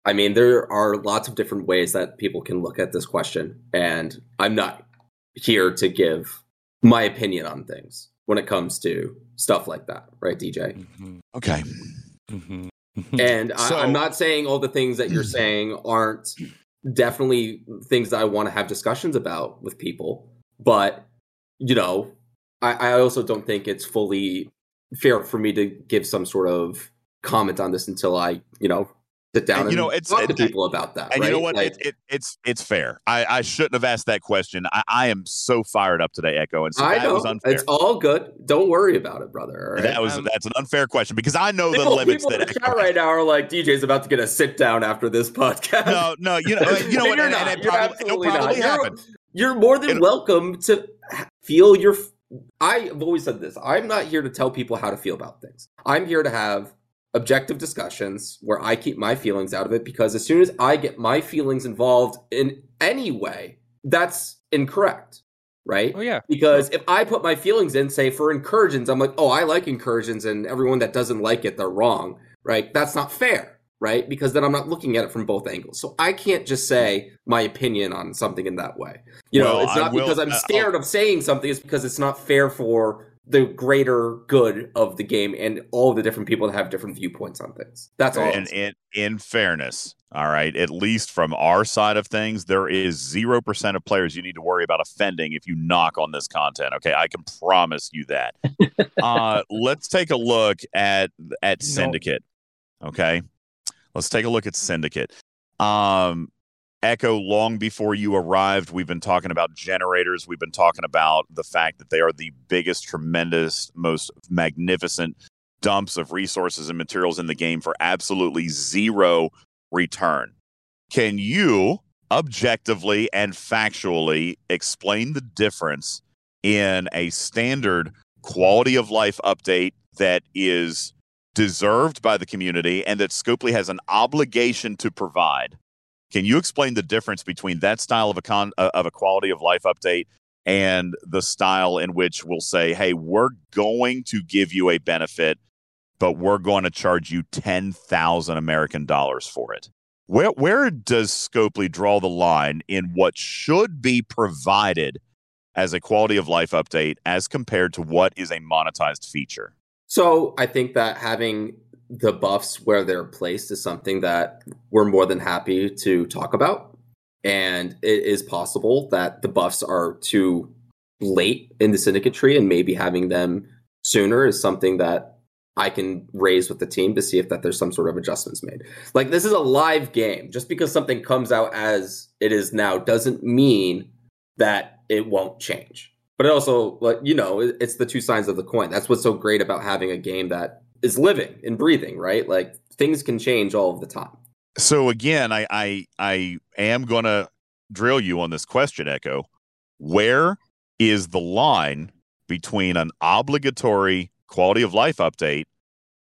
I mean, there are lots of different ways that people can look at this question, and I'm not here to give my opinion on things when it comes to stuff like that, right, DJ? Mhm, Okay. mhm, And So- I, I'm not saying all the things that you're saying aren't definitely things that I want to have discussions about with people, but you know, I, I also don't think it's fully fair for me to give some sort of comment on this until I, you know, sit down And, and, you know, it's- talk to people about that. And right? you know what? Like, it, it, it's it's fair. I, I shouldn't have asked that question. I, I am so fired up today, Echo, and so I that was unfair. it's all good. Don't worry about it, brother. all right? That was Um, that's an unfair question because I know the People, limits people that in the Echo chat right now are like, DJ's about to get a sit down after this podcast. No, no, you know, you know what? You're and- and not. it You're probably, it'll absolutely not. probably You're- You're more than It'll- welcome to feel your. I've always said this. I'm not here to tell people how to feel about things. I'm here to have objective discussions where I keep my feelings out of it because as soon as I get my feelings involved in any way, that's incorrect, right? Oh yeah. Because if I put my feelings in, say for incursions, I'm like, oh, I like incursions, and everyone that doesn't like it, they're wrong, right? That's not fair, right? Because then I'm not looking at it from both angles. So I can't just say my opinion on something in that way. You know, it's not will- because I'm uh, scared of saying something, it's because it's not fair for the greater good of the game and all the different people that have different viewpoints on things. That's all. And in in fairness, all right, at least from our side of things, there is zero percent of players you need to worry about offending if you knock on this content. Okay, I can promise you that. uh, let's take a look at at No. Syndicate. Okay, let's take a look at Syndicate. Um, Echo, long before you arrived, we've been talking about generators. We've been talking about the fact that they are the biggest, tremendous, most magnificent dumps of resources and materials in the game for absolutely zero return. can you objectively and factually explain the difference in a standard quality of life update that is deserved by the community and that Scopely has an obligation to provide? Can you explain the difference between that style of a con- uh, of a quality of life update and the style in which we'll say, "Hey, we're going to give you a benefit, but we're going to charge you 10,000 American dollars for it." Where where does Scopely draw the line in what should be provided as a quality of life update as compared to what is a monetized feature? So I think that having the buffs where they're placed is something that we're more than happy to talk about. And it is possible that the buffs are too late in the syndicate tree and maybe having them sooner is something that I can raise with the team to see if that there's some sort of adjustments made. Like this is a live game. Just because something comes out as it is now doesn't mean that it won't change. But it also, like you know, it's the two sides of the coin. That's what's so great about having a game that is living and breathing, right? Like things can change all of the time. So again, I I, I am going to drill you on this question, Echo. Where is the line between an obligatory quality of life update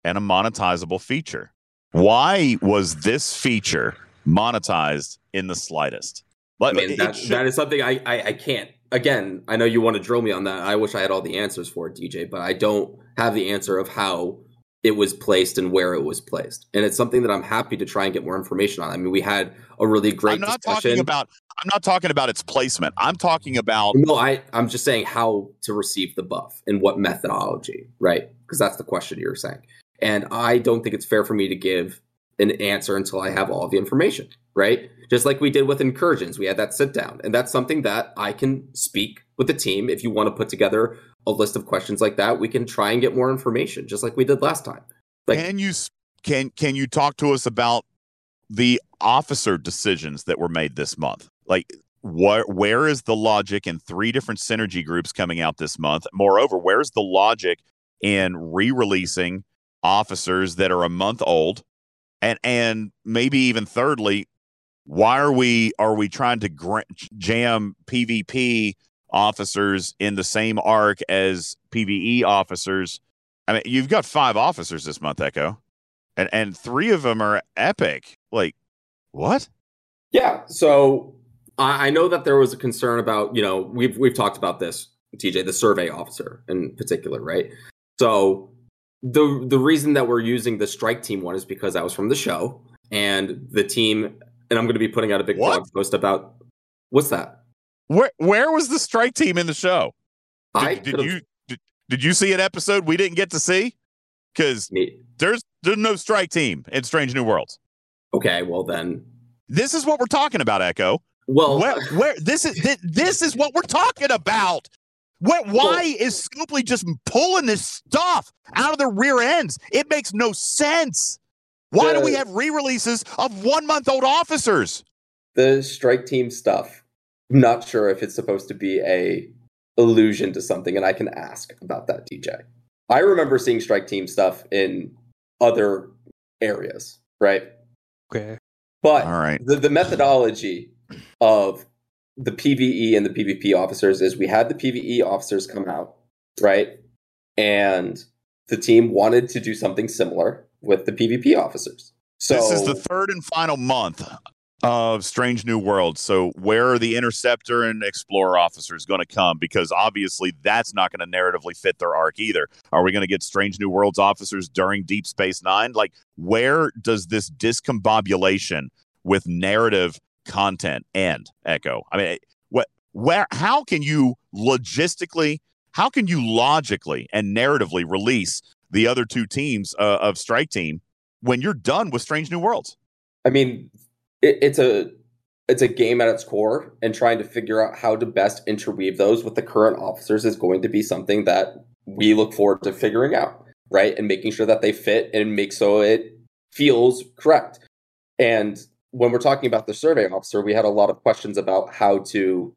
and a monetizable feature? Why was this feature monetized in the slightest? I mean, that, should... that is something I, I, I can't. Again, I know you want to drill me on that. I wish I had all the answers for it, DJ, but I don't have the answer of how it was placed and where it was placed. And it's something that I'm happy to try and get more information on. I mean, we had a really great. I'm not discussion. talking about. I'm not talking about its placement. I'm talking about. No, I. I'm just saying how to receive the buff and what methodology, right? Because that's the question you're saying. And I don't think it's fair for me to give an answer until I have all the information, right? Just like we did with incursions, we had that sit down, and that's something that I can speak with the team. If you want to put together a list of questions like that, we can try and get more information, just like we did last time. Like, can you can can you talk to us about the officer decisions that were made this month? Like, where where is the logic in three different synergy groups coming out this month? Moreover, where's the logic in re-releasing officers that are a month old? And and maybe even thirdly, why are we are we trying to jam PvP officers in the same arc as PVE officers. I mean, you've got five officers this month, Echo, and and three of them are epic. Like, what? Yeah. So I, I know that there was a concern about you know we've we've talked about this, TJ, the survey officer in particular, right? So the the reason that we're using the strike team one is because that was from the show, and the team, and I'm going to be putting out a big what? blog post about what's that. Where where was the strike team in the show? Did, I did you did, did you see an episode we didn't get to see? Because there's there's no strike team in Strange New Worlds. Okay, well then, this is what we're talking about, Echo. Well, where, where this is this, this is what we're talking about. What, why well, is Scopely just pulling this stuff out of the rear ends? It makes no sense. Why the, do we have re-releases of one month old officers? The strike team stuff not sure if it's supposed to be a allusion to something, and I can ask about that, DJ. I remember seeing strike team stuff in other areas, right? Okay. But all right, the, the methodology of the PVE and the PvP officers is we had the PVE officers come out, right? And the team wanted to do something similar with the PvP officers. So this is the third and final month of Strange New Worlds. So, where are the Interceptor and Explorer officers going to come? Because obviously, that's not going to narratively fit their arc either. Are we going to get Strange New Worlds officers during Deep Space Nine? Like, where does this discombobulation with narrative content end? Echo. I mean, what, where, how can you logistically, how can you logically and narratively release the other two teams uh, of Strike Team when you're done with Strange New Worlds? I mean, it, it's a it's a game at its core, and trying to figure out how to best interweave those with the current officers is going to be something that we look forward to figuring out, right? And making sure that they fit and make so it feels correct. And when we're talking about the survey officer, we had a lot of questions about how to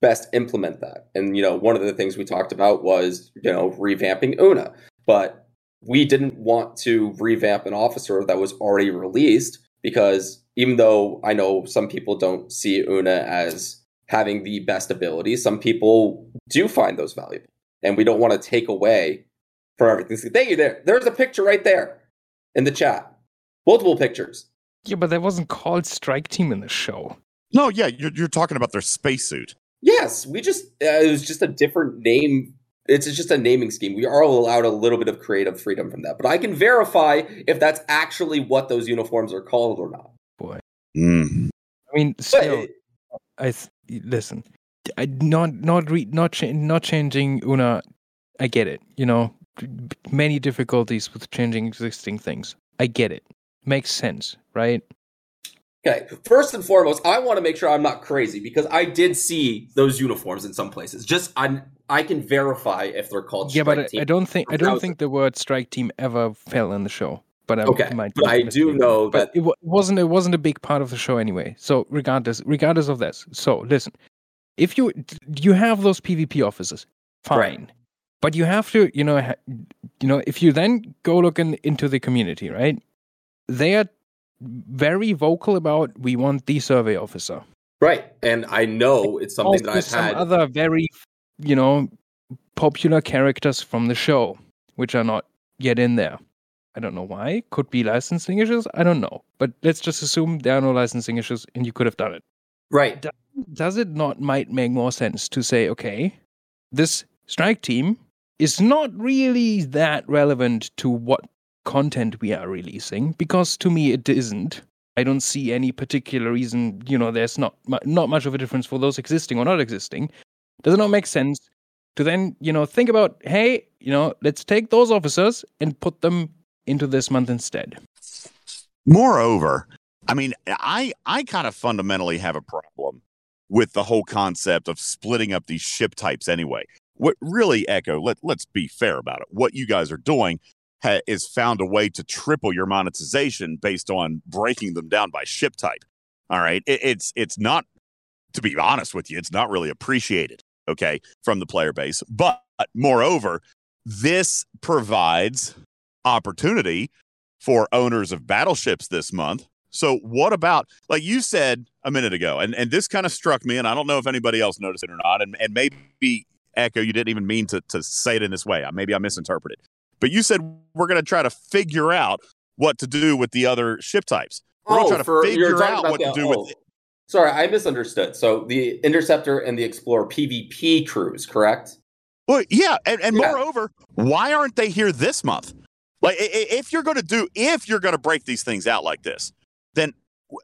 best implement that. And you know, one of the things we talked about was, you know, revamping Una. But we didn't want to revamp an officer that was already released because even though I know some people don't see Una as having the best ability, some people do find those valuable. And we don't want to take away from everything. So thank you there. There's a picture right there in the chat. Multiple pictures. Yeah, but that wasn't called Strike Team in the show. No, yeah, you're, you're talking about their spacesuit. Yes, we just uh, it was just a different name. It's just a naming scheme. We are allowed a little bit of creative freedom from that, but I can verify if that's actually what those uniforms are called or not. Boy, Mm. I mean, But still, I th- listen. I not not re- not cha- not changing Una. I get it. You know, many difficulties with changing existing things. I get it. Makes sense, right? Okay, first and foremost, I want to make sure I'm not crazy because I did see those uniforms in some places. Just I I can verify if they're called. yeah, but strike I, team. I don't think I don't think the word strike team ever fell in the show. But I Okay, might but I do know But that- it wa- wasn't it wasn't a big part of the show anyway. So regardless regardless of this, so listen, if you you have those PvP officers, fine, Right. but you have to you know you know if you then go looking into the community, right? They are very vocal about we want the survey officer. Right, and I know it's something that I've some had. other very you know popular characters from the show, which are not yet in there. I don't know why. Could be licensing issues. I don't know. But let's just assume there are no licensing issues and you could have done it. right, Does it not might make more sense to say, okay, this strike team is not really that relevant to what content we are releasing because to me it isn't. I don't see any particular reason, you know, there's not not much of a difference for those existing or not existing. Does it not make sense to then, you know, think about, hey, you know, let's take those officers and put them into this month instead. Moreover, I mean, I I kind of fundamentally have a problem with the whole concept of splitting up these ship types anyway. What really, Echo, let, let's be fair about it. What you guys are doing ha- is found a way to triple your monetization based on breaking them down by ship type. All right. It, it's it's not, to be honest with you, it's not really appreciated, okay, from the player base. But moreover, this provides opportunity for owners of battleships this month. So what about like you said a minute ago, and, and this kind of struck me, and I don't know if anybody else noticed it or not, and, and maybe Echo, you didn't even mean to, to say it in this way. Maybe I misinterpreted. But you said we're going to try to figure out what to do with the other ship types. We're going to oh, try to Oh, you're figure out what to the- do oh, with it. Sorry, I misunderstood. So the Interceptor and the Explorer PvP crews, correct? Well, yeah, and, and Yeah. moreover, why aren't they here this month? Like, if you're going to do, if you're going to break these things out like this, then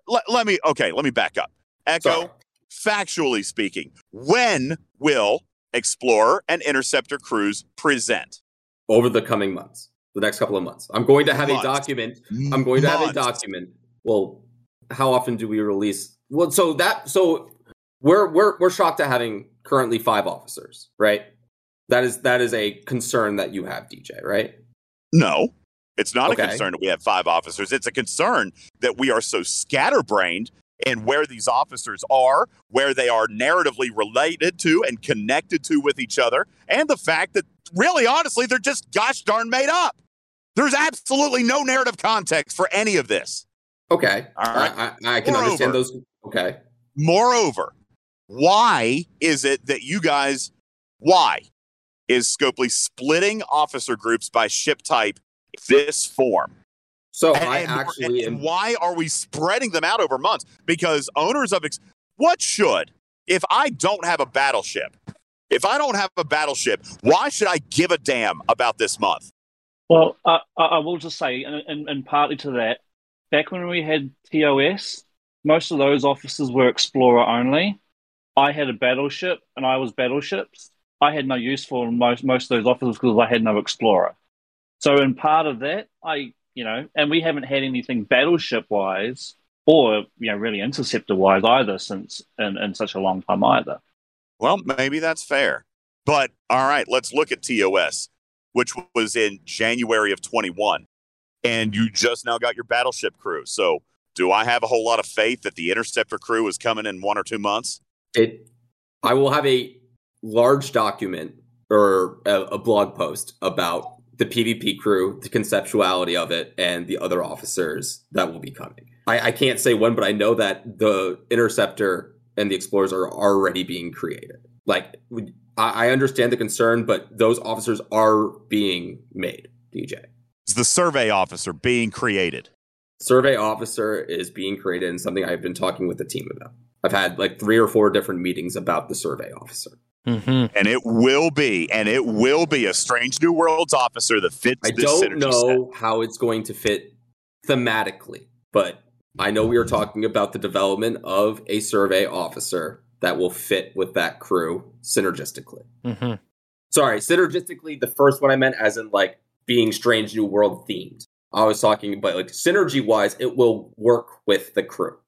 let, let me, okay, let me back up. Echo, Sorry. factually speaking, when will Explorer and Interceptor crews present? Over the coming months, the next couple of months, I'm going to have Months. a document. Mm, I'm going to have a document. Well, how often do we release? Well, so that so we're we're we're shocked at having currently five officers, right? That is that is a concern that you have, DJ, right? No, it's not Okay. a concern that we have five officers. It's a concern that we are so scatterbrained in where these officers are, where they are narratively related to and connected to with each other, and the fact that really, honestly, they're just gosh darn made up. There's absolutely no narrative context for any of this. Okay, All right. I, I, I can understand those. Okay, Moreover, why is it that you guys, why is Scopely splitting officer groups by ship type this form? So And, I actually and am. why are we spreading them out over months? Because owners of ex- what should if I don't have a battleship? If I don't have a battleship, why should I give a damn about this month? Well, I, I I will just say, and, and, and partly to that, back when we had TOS, most of those officers were Explorer only. I had a battleship, and I was battleships. I had no use for most most of those officers because I had no Explorer. So, in part of that, I you know, and we haven't had anything battleship wise or you know really interceptor wise either since in, in such a long time either. Well, maybe that's fair. But all right, let's look at TOS, which was in January of 21. And you just now got your battleship crew. So, do I have a whole lot of faith that the interceptor crew is coming in one or two months? It. I will have a large document or a, a blog post about the PvP crew, the conceptuality of it, and the other officers that will be coming. I, I can't say when, but I know that the Interceptor and the Explorers are already being created. Like, I, I understand the concern, but those officers are being made, DJ. Is the survey officer being created? Survey officer is being created and something I've been talking with the team about. I've had like three or four different meetings about the survey officer. Mm-hmm. And it will be, and it will be a Strange New Worlds officer that fits I this don't synergy know how it's going to fit thematically, but I know we are talking about the development of a survey officer that will fit with that crew synergistically. Mm-hmm. Sorry, synergistically, the first one I meant as in like being Strange New World themed. I was talking about like synergy wise, it will work with the crew.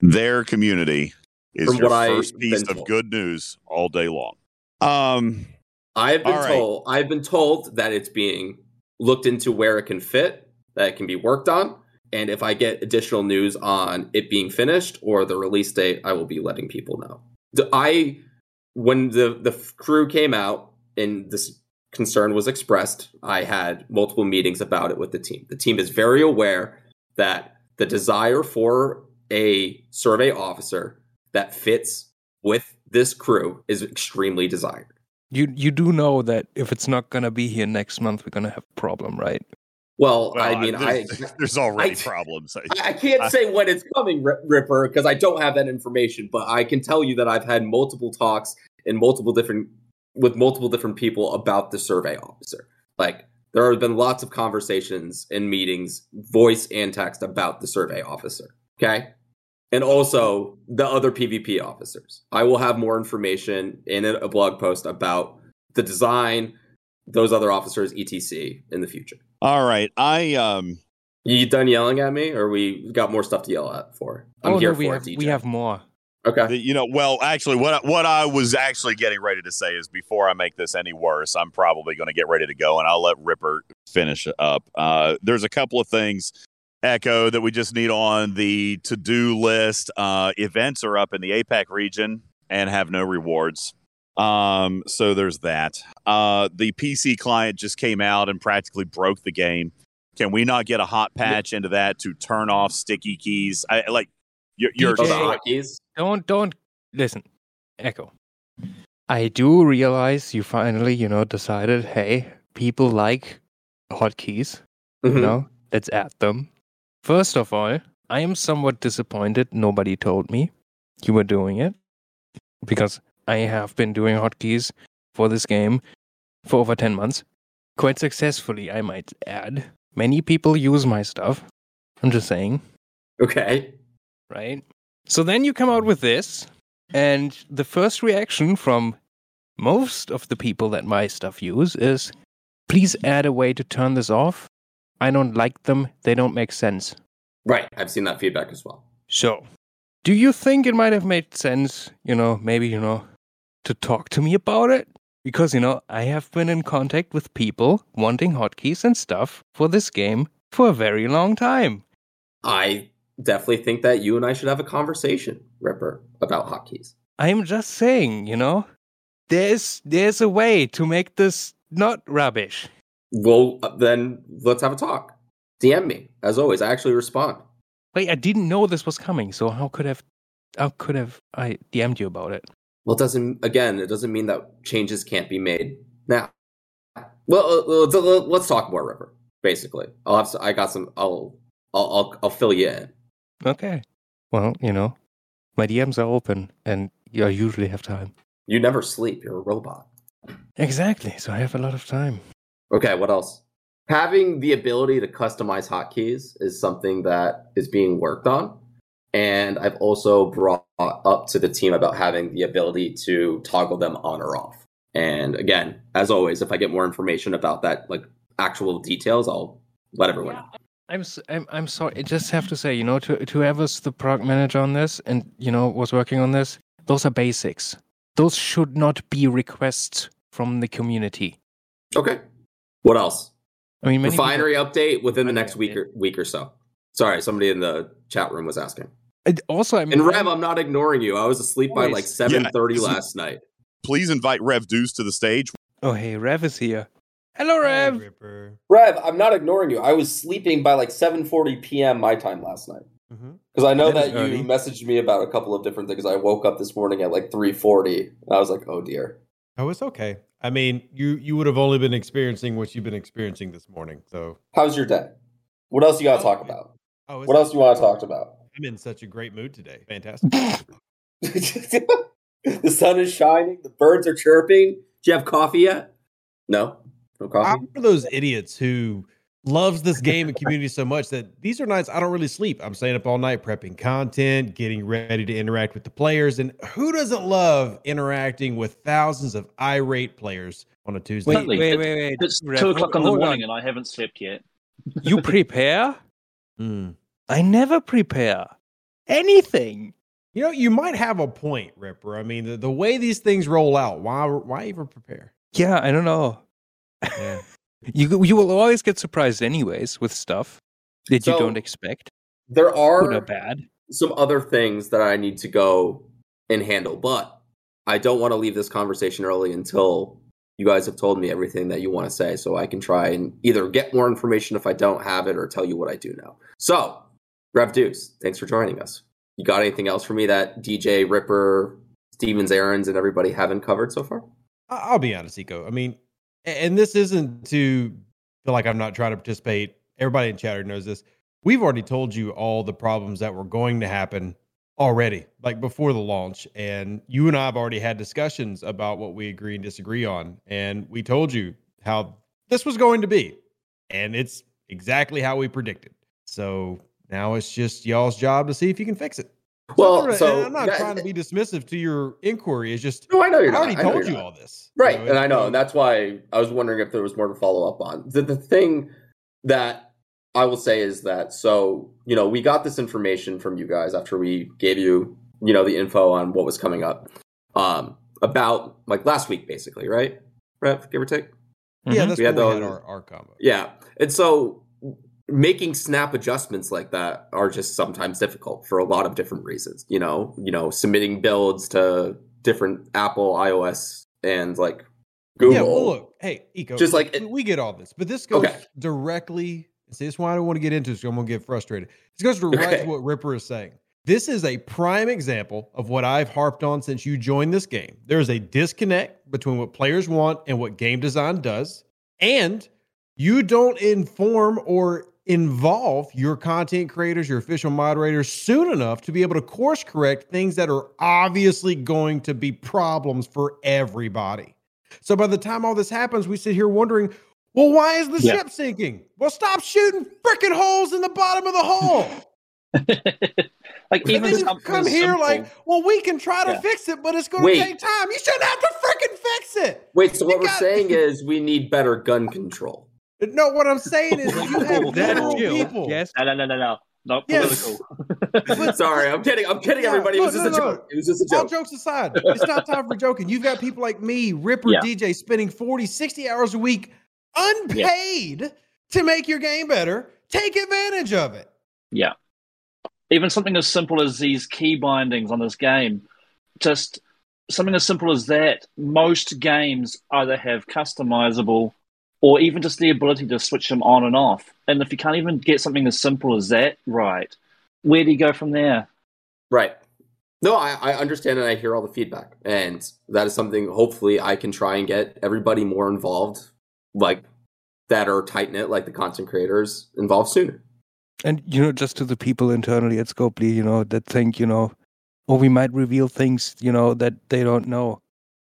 Their community is From your what I've first piece of told. good news all day long. Um, I've been All right. told I've been told that it's being looked into where it can fit, that it can be worked on, and if I get additional news on it being finished or the release date, I will be letting people know. I when the the crew came out and this concern was expressed, I had multiple meetings about it with the team. The team is very aware that the desire for a survey officer that fits with this crew is extremely desired. You you do know that if it's not gonna be here next month, we're gonna have a problem, right? Well, well, I mean, I there's, there's already I- problems. I I can't say when it's coming, Ripper, because I don't have that information. But I can tell you that I've had multiple talks in multiple different with multiple different people about the survey officer. Like there have been lots of conversations and meetings, voice and text, about the survey officer. Okay. And also the other PvP officers. I will have more information in a a blog post about the design, those other officers, etc. in the future. All right, I um, You done yelling at me, or we got more stuff to yell at for? I'm oh here no, we for have it, DJ. we have more. okay. the, you know, well, actually, what I- what I was actually getting ready to say is before I make this any worse, I'm probably going to get ready to go, and I'll let Ripper finish up. Uh, there's a couple of things. Echo that we just need on the to do list. Uh, events are up in the APAC region and have no rewards. Um, so there's that. Uh, the PC client just came out and practically broke the game. Can we not get a hot patch into that to turn off sticky keys? I like you're, you're Oh, the DJ. Don't don't listen, Echo. I do realize you finally, you know, decided, hey, people like hotkeys. You Mhm. know, let's add them. First of all, I am somewhat disappointed nobody told me you were doing it because I have been doing hotkeys for this game for over 10 months. Quite successfully, I might add. Many people use my stuff. I'm just saying, Okay. right? So then you come out with this, and the first reaction from most of the people that my stuff use is please add a way to turn this off. I don't like them, they don't make sense. Right. I've seen that feedback as well. So, do you think it might have made sense, you know, maybe, you know, to talk to me about it? Because, you know, I have been in contact with people wanting hotkeys and stuff for this game for a very long time. I definitely think that you and I should have a conversation, Ripper, about hotkeys. I'm just saying, you know, there's there's a way to make this not rubbish. Well, uh, then let's have a talk. DM me as always. I actually respond. Wait, I didn't know this was coming, so how could have how could have I DM'd you about it? Well, it doesn't again. It doesn't mean that changes can't be made now. Well, uh, let's, uh, talk more, Ripper. Basically, I'll have. s- I got some. I'll. I'll. I'll, I'll fill you in. Okay. Well, you know, my DMs are open and I usually have time. You never sleep. You're a robot. Exactly. So I have a lot of time. Okay, what else? Having the ability to customize hotkeys is something that is being worked on. And I've also brought up to the team about having the ability to toggle them on or off. And again, as always, if I get more information about that, like actual details, I'll let everyone know. I'm s- I'm I'm sorry. I just have to say, you know, to to whoever's the product manager on this and you know was working on this, those are basics. Those should not be requests from the community. Okay. What else? I mean, many people- Refinery update within the next week or, week or so. Sorry, somebody in the chat room was asking. And also, I mean, And Rev, I'm- I'm not ignoring you. I was asleep by like 7:30 Yeah. last night. please invite Rev Deuce to the stage. oh hey, Rev is here. Hello, Rev. Ripper. Rev, I'm not ignoring you. I was sleeping by like 7:40 p.m. my time last night Mhm. because I know That is that, you early. messaged me about a couple of different things. I woke up this morning at like 3:40, and I was like, "Oh dear." Oh, it's okay. I mean, you you would have only been experiencing what you've been experiencing this morning. So, How's your day? What else you got to talk about? oh, What else you want to talk about? I'm in such a great mood today. Fantastic. the sun is shining. The birds are chirping. Do you have coffee yet? No, no coffee. I'm one of those idiots who loves this game and community so much that these are nights I don't really sleep. I'm staying up all night prepping content, getting ready to interact with the players. And who doesn't love interacting with thousands of irate players on a Tuesday? Wait, Totally. wait, wait, wait. It's Rev, two o'clock in the morning on. and I haven't slept yet. You prepare? Mm. I never prepare anything. You know, you might have a point, Ripper. I mean, the, the way these things roll out, why why even prepare? Yeah, I don't know. Yeah. You you will always get surprised anyways with stuff that you don't expect, there are bad. some other things that I need to go and handle, but I don't want to leave this conversation early until you guys have told me everything that you want to say, so I can try and either get more information if I don't have it or tell you what I do know. So, Rev Deuce, thanks for joining us. You got anything else for me that DJ Ripper, Stevens, Aaron's, and everybody haven't covered so far? I- I'll be honest, Echo. I mean, a- and this isn't to feel like I'm not trying to participate. Everybody in chatter knows this. We've already told you all the problems that were going to happen already, like before the launch. And you and I have already had discussions about what we agree and disagree on. And we told you how this was going to be. And it's exactly how we predicted. So now it's just y'all's job to see if you can fix it. So Well, I'm not- so and I'm not guys- trying to be dismissive to your inquiry. It's just No, I know you're not. already I know told you're you not. all this. Right, You and I know, and that's why I was wondering if there was more to follow up on. The, the thing that I will say is that so you know we got this information from you guys after we gave you you know the info on what was coming up um about like last week basically right Rev, give or take Yeah, Mhm. that's We had where we had our, our combo. yeah and so making snap adjustments like that are just sometimes difficult for a lot of different reasons you know you know submitting builds to different Apple iOS and like Google Yeah, well, look, hey, Echo, Just like- we- we get all this, but this goes Okay. directly. See, this is why I don't want to get into. it, So I'm gonna get frustrated. This goes direct Okay. to what Ripper is saying. This is a prime example of what I've harped on since you joined this game. There is a disconnect between what players want and what game design does, and you don't inform or involve your content creators, your official moderators soon enough to be able to course correct things that are obviously going to be problems for everybody. So by the time all this happens, we sit here wondering, well, why is the Yeah. ship sinking? Well, stop shooting freaking holes in the bottom of the hull. like even you come here simple- like, well, we can try to Yeah. fix it, but it's going Wait. to take time. You shouldn't have to freaking fix it. Wait, so You what we're saying is we need better gun control. No, what I'm saying is you have That people. Yes. no no no no no not Yes. political Sorry, I'm kidding. I'm kidding, Yeah, everybody. It was no, just no, a no. joke. It was just a All jokes aside, it's not time for joking. You've got people like me, Ripper Yeah. DJ, spending 40, 60 hours a week unpaid to make your game better. Take advantage of it. Yeah. Even something as simple as these key bindings on this game, just something as simple as that. Most games either have customizable or even just the ability to switch them on and off. And if you can't even get something as simple as that right, where do you go from there? Right. No, I, I understand and I hear all the feedback. And that is something hopefully I can try and get everybody more involved, like that are tight knit, like the content creators involved sooner. And you know, just to the people internally at Scopely, you know, that think, you know, or we might reveal things, you know, that they don't know.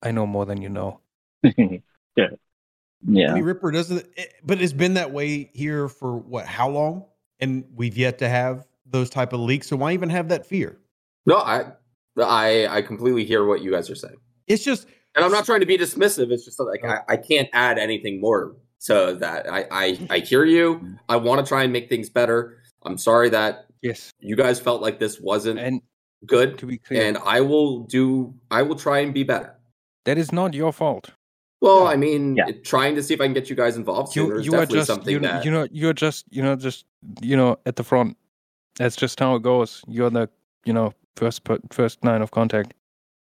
I know more than you know. yeah. Yeah. I mean, Ripper doesn't, it, but it's been that way here for what, how long? And we've yet to have those type of leaks. So why even have that fear? No, I I I completely hear what you guys are saying. It's just, And I'm not trying to be dismissive. It's just like I, I can't add anything more to that. I, I, I hear you. Mm-hmm. I want to try and make things better. I'm sorry that Yes. you guys felt like this wasn't And good. to be clear, And I will do I will try and be better. that is not your fault. Well, I mean, Yeah. trying to see if I can get you guys involved You sooner you are definitely just something you, that you know you're just you know just you know at the front. That's just how it goes. You're the you know first first line of contact,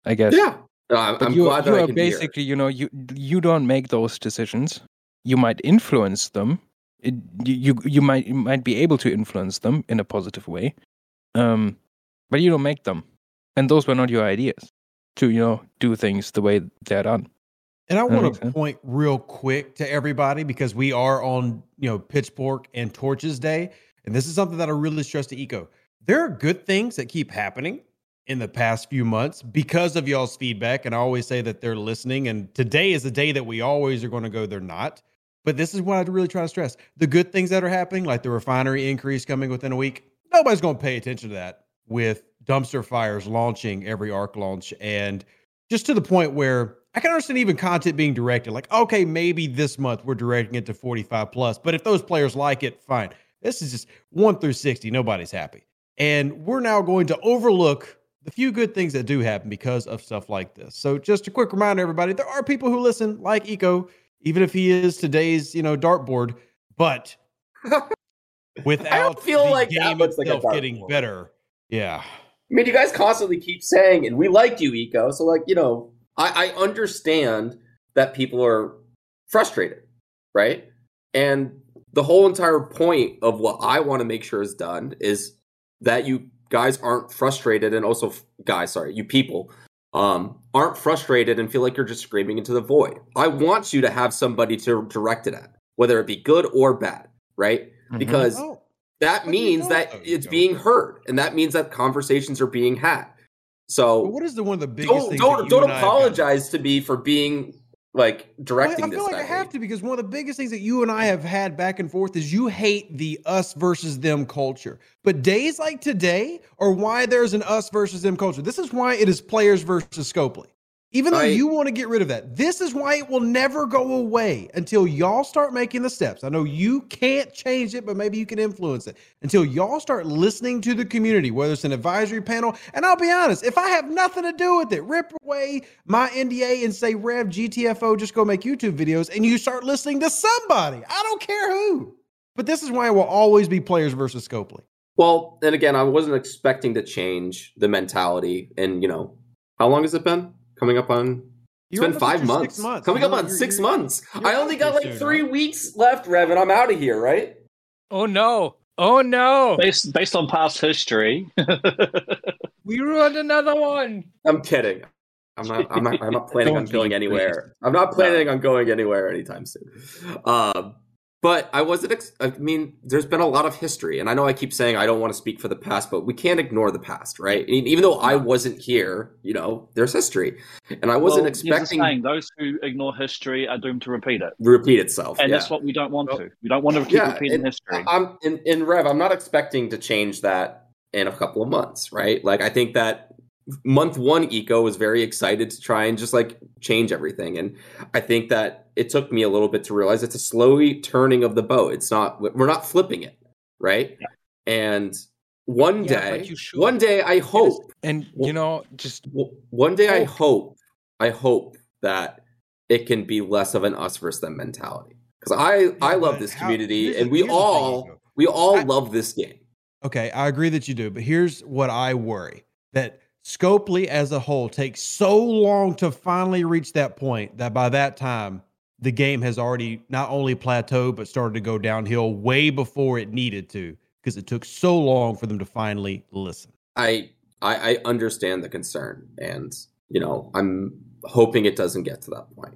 I guess. Yeah. No, I'm, But I'm you, glad you are can be here. basically, you know, you you don't make those decisions. you might influence them. It, you you you might you might be able to influence them in a positive way, um, but you don't make them. And those were not your ideas to you know do things the way they're done. And I want to sense. point real quick to everybody because we are on, you know, Pitchfork and Torches Day. And this is something that I really stress to Echo. There are good things that keep happening in the past few months because of y'all's feedback. And I always say that they're listening. And today is the day that we always are going to go, they're not. But this is what I really try to stress. The good things that are happening, like the refinery increase coming within a week, nobody's going to pay attention to that with dumpster fires launching every arc launch and just to the point where I can understand even content being directed. Like, okay, maybe this month we're directing it to 45 plus, but if those players like it, fine. This is just one through 60. Nobody's happy. And we're now going to overlook the few good things that do happen because of stuff like this. So just a quick reminder, everybody, there are people who listen like Echo, even if he is today's, you know, dartboard, but without feel the like game looks like itself getting better. Yeah. I mean, you guys constantly keep saying, and we like you, Echo. So, like, you know, I, I understand that people are frustrated, right? And the whole entire point of what I want to make sure is done is that you guys aren't frustrated, and also, guys, sorry, you people um, aren't frustrated and feel like you're just screaming into the void. I want you to have somebody to direct it at, whether it be good or bad, right? Mhm. Because Oh, that What do you means know that about it's ego? being heard, and that means that conversations are being had. So but what is the one of the biggest don't things don't don't and I have apologize to me for being like directing I, I this. feel like I have to because one of the biggest things that you and I have had back and forth is you hate the us versus them culture. But days like today are why there's an us versus them culture. This is why it is players versus Scopely. Even though I- you want to get rid of that, this is why it will never go away until y'all start making the steps. I know you can't change it, but maybe you can influence it. Until y'all start listening to the community, whether it's an advisory panel. And I'll be honest, if I have nothing to do with it, rip away my NDA and say, Rev, GTFO, just go make YouTube videos, and you start listening to somebody. I don't care who. But this is why it will always be players versus Scopely. Well, and again, I wasn't expecting to change the mentality. And you know, how long has it been? Coming up on It's You're been five months. months. Coming up You're- on you're- 6 you're- months. you're I only got like soon, three right? weeks left, Rev, and I'm out of here, right? Oh no! Oh no! Based based on past history, We ruined another one. I'm kidding. I'm not. I'm not. I'm not planning on going anywhere. I'm not planning on going anywhere anytime soon. Um, but I wasn't. Ex- I mean, there's been a lot of history, and I know I keep saying I don't want to speak for the past, but we can't ignore the past, right? E- Even though I wasn't here, you know, there's history, and I wasn't well, expecting saying, those who ignore history are doomed to repeat it, repeat itself. and yeah. that's what we don't want Well, to. We don't want to keep yeah, repeating and history. I'm in, in Rev. I'm not expecting to change that in a couple of months, right? Like I think that month one Echo was very excited to try and just like change everything, and I think that it took me a little bit to realize it's a slowly turning of the boat. It's not we're not flipping it, right? And one Yeah, day, one day, I hope And you know, just one day I Hope. hope I hope that it can be less of an us versus them mentality because I I love this how- community the- and we here's the thing, all we all I- love this game. Okay, I agree that you do, but here's what I worry that Scopely as a whole takes so long to finally reach that point that by that time, the game has already not only plateaued, but started to go downhill way before it needed to because it took so long for them to finally listen. I, I I understand the concern and you know I'm hoping it doesn't get to that point.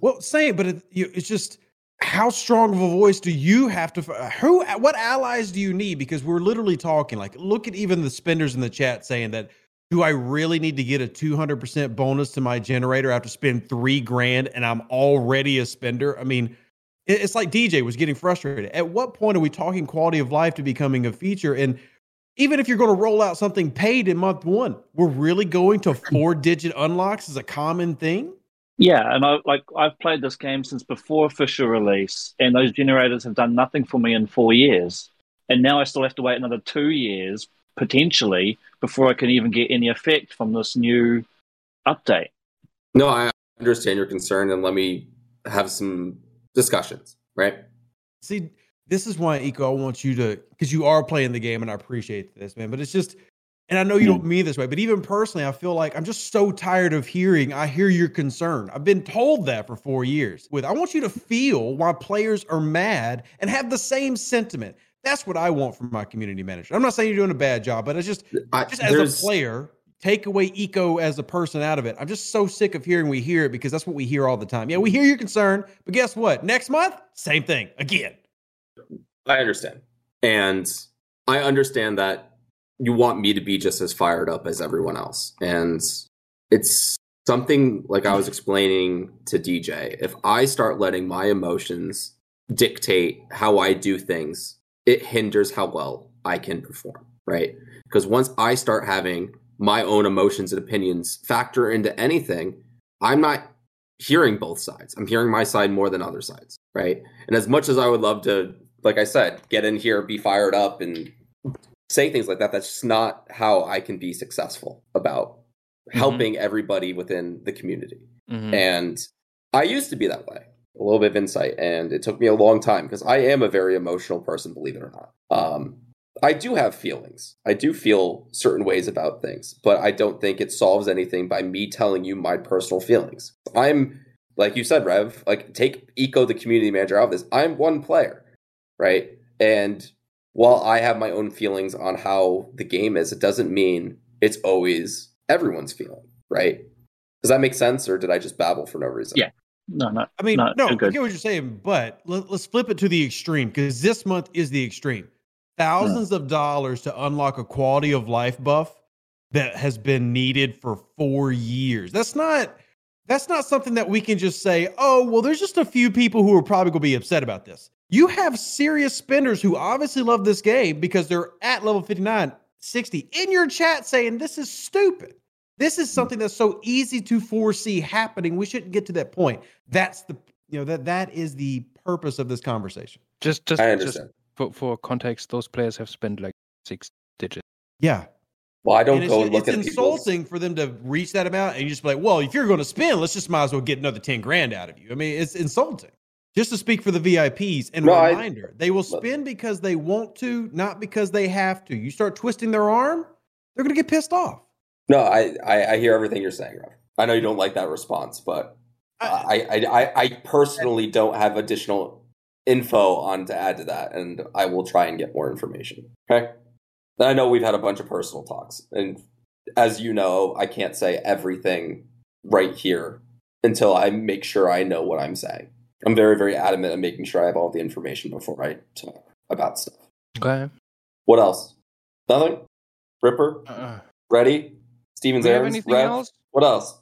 Well, same, but it, you, it's just how strong of a voice do you have to? Who? What allies do you need? Because we're literally talking. Like, look at even the spenders in the chat saying that. Do I really need to get a two hundred percent bonus to my generator? I have to spend three grand, and I'm already a spender. I mean, it's like DJ was getting frustrated. At what point are we talking quality of life to becoming a feature? And even if you're going to roll out something paid in month one, we're really going to four digit unlocks as a common thing. Yeah, and I like I've played this game since before official release, and those generators have done nothing for me in four years, and now I still have to wait another two years potentially before I can even get any effect from this new update. No, I understand your concern and let me have some discussions. Right? See, this is why Echo, I want you to because you are playing the game and I appreciate this, man. But it's just And I know you hmm. don't mean this way, but even personally, I feel like I'm just so tired of hearing, I hear your concern. I've been told that for four years. With I want you to feel why players are mad and have the same sentiment. That's what I want from my community manager. I'm not saying you're doing a bad job, but it's just I, just as a player, take away Echo as a person out of it. I'm just so sick of hearing we hear it because that's what we hear all the time. Yeah, we hear your concern, but guess what? Next month, same thing again. I understand. And I understand that you want me to be just as fired up as everyone else. And it's something like I was explaining to DJ. If I start letting my emotions dictate how I do things, it hinders how well I can perform, right? Because once I start having my own emotions and opinions factor into anything, I'm not hearing both sides. I'm hearing my side more than other sides, right? And as much as I would love to, like I said, get in here, be fired up, and say things like that, that's just not how I can be successful about helping everybody within the community. Mhm. And I used to be that way. A little bit of insight, and it took me a long time because I am a very emotional person, believe it or not. Um, I do have feelings. I do feel certain ways about things, but I don't think it solves anything by me telling you my personal feelings. I'm, like you said, Rev, like take Echo, the community manager, out of this. I'm one player, right? And while I have my own feelings on how the game is, it doesn't mean it's always everyone's feeling, right? Does that make sense, or did I just babble for no reason? Yeah. No, no. I mean, No, no, I get what you're saying, but let, us flip it to the extreme because this month is the extreme. Thousands of dollars to unlock a quality of life buff that has been needed for four years. That's not that's not something that we can just say, oh, well, there's just a few people who are probably gonna be upset about this. You have serious spenders who obviously love this game because they're at level 59, 60 in your chat saying this is stupid. This is something that's so easy to foresee happening. We shouldn't get to that point. That's the you know that that is the purpose of this conversation. Just, just, I just understand. for, for context, those players have spent like six digits. Yeah, Well, I don't and go it's, and look it's at people's- insulting for them to reach that amount and you just be like, well, if you're going to spend, let's just might as well get another ten grand out of you. I mean, it's insulting. Just to speak for the VIPs and No, I- reminder, they will spend because they want to, not because they have to. You start twisting their arm, they're going to get pissed off. No, I, I I hear everything you're saying, Rev. I know you don't like that response, but I I, I, I personally don't have additional info on to add to that, and I will try and get more information. Okay. I know we've had a bunch of personal talks, and as you know, I can't say everything right here until I make sure I know what I'm saying. I'm very, very adamant at making sure I have all the information before I talk about stuff. Okay. What else? Nothing? Ripper? Uh, Ready? Stevens do you have Aaron's? anything else? What else?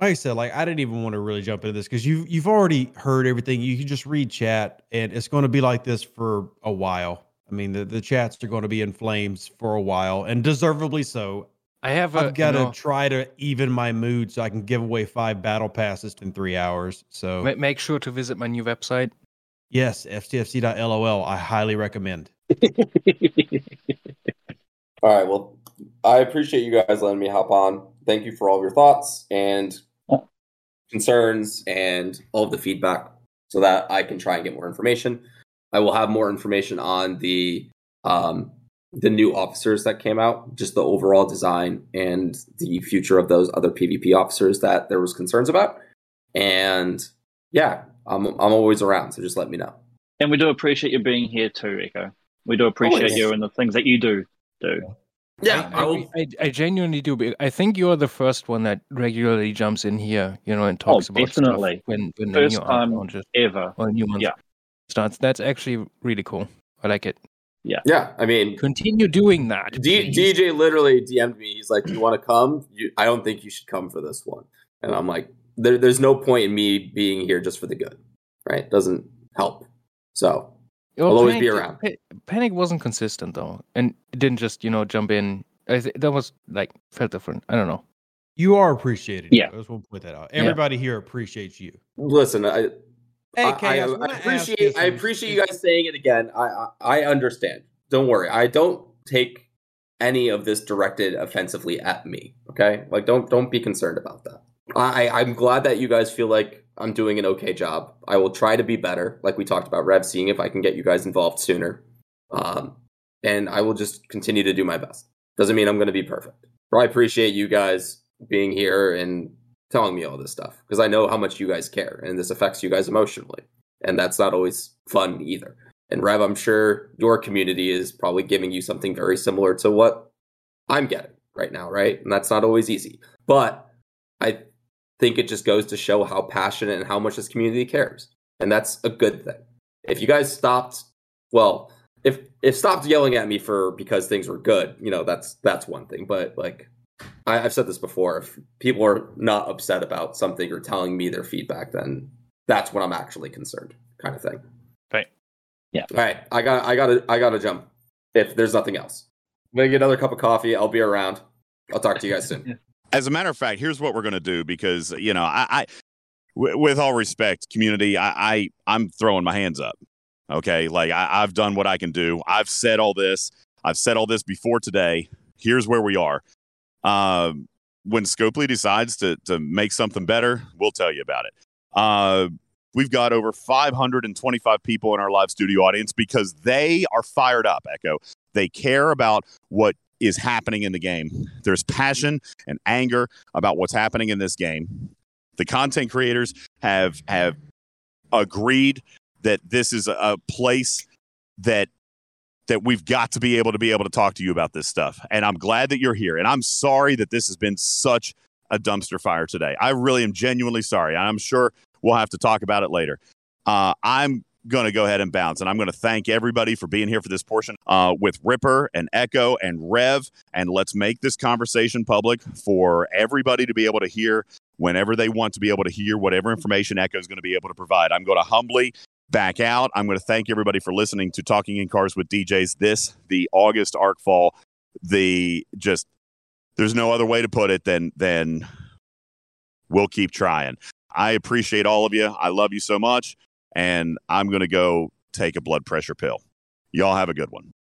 like I said, like I didn't even want to really jump into this because you you've already heard everything. You can just read chat, and it's going to be like this for a while. I mean, the, the chats are going to be in flames for a while, and deservedly so. I have a. I've got to you know, try to even my mood so I can give away five battle passes in three hours. So make sure to visit my new website. yes, ftfc.lol. I highly recommend. All right. Well, I appreciate you guys letting me hop on. Thank you for all of your thoughts and concerns and all of the feedback so that I can try and get more information. I will have more information on the um, the new officers that came out, just the overall design and the future of those other PvP officers that there was concerns about. And yeah, I'm I'm always around, so just let me know. and we do appreciate you being here too, Echo. We do appreciate Always. you and the things that you do do. Yeah, I, I, I, I genuinely do. be- I think you're the first one that regularly jumps in here, you know, and oh, talks about stuff definitely. when when the First new arc time launches Ever. or new month Yeah. starts. That's actually really cool. I like it. yeah. Yeah. I mean, Continue doing that. D- DJ literally DM'd me. He's like, "Do you want to come? You, I don't think you should come for this one." And I'm like, there, "There's no point in me being here just for the good, right? Doesn't help." So Well, I'll always Panic be around. Panic wasn't consistent though, and it didn't just you know jump in. I th- that was like felt different. I don't know. You are appreciated. Yeah. I just want to point that out. Yeah. Everybody here appreciates you. listen, I, Hey, I, I, I appreciate you I appreciate you guys saying it again. I, I I understand. Don't worry. I don't take any of this directed offensively at me. Okay, like don't don't be concerned about that. I I'm glad that you guys feel like I'm doing an okay job. I will try to be better, like we talked about. Rev, seeing if I can get you guys involved sooner, um, and I will just continue to do my best. Doesn't mean I'm going to be perfect. But I appreciate you guys being here and telling me all this stuff because I know how much you guys care and this affects you guys emotionally. And that's not always fun either. And Rev, I'm sure your community is probably giving you something very similar to what I'm getting right now, right? And that's not always easy. But I think it just goes to show how passionate and how much this community cares. And that's a good thing. If you guys stopped, well, if if stopped yelling at me for because things were good, you know, that's that's one thing. But like I, I've said this before, if people are not upset about something or telling me their feedback, then that's when I'm actually concerned, kind of thing. Right. Yeah. All right. I got I gotta I gotta jump. If there's nothing else. I'm gonna get another cup of coffee. I'll be around. I'll talk to you guys soon. As a matter of fact, here's what we're going to do because you know, I, I w- with all respect, community, I, I I'm throwing my hands up. Okay, like I, I've done what I can do. I've said all this. I've said all this before today. Here's where we are. Um, when Scopely decides to to make something better, we'll tell you about it. Uh, we've got over 525 people in our live studio audience because they are fired up. Echo, they care about what is happening in the game. There's passion and anger about what's happening in this game. The content creators have have agreed that this is a place that that we've got to be able to be able to talk to you about this stuff. And I'm glad that you're here. And I'm sorry that this has been such a dumpster fire today. I really am genuinely sorry. I'm sure we'll have to talk about it later. Uh, I'm going to go ahead and bounce. And I'm going to thank everybody for being here for this portion uh, with Ripper and Echo and Rev. And let's make this conversation public for everybody to be able to hear whenever they want to be able to hear whatever information Echo is going to be able to provide. I'm going to humbly back out. I'm going to thank everybody for listening to Talking in Cars with DJs. This, the August Arc Fall, the just, there's no other way to put it than, than we'll keep trying. I appreciate all of you. I love you so much and I'm going to go take a blood pressure pill. Y'all have a good one.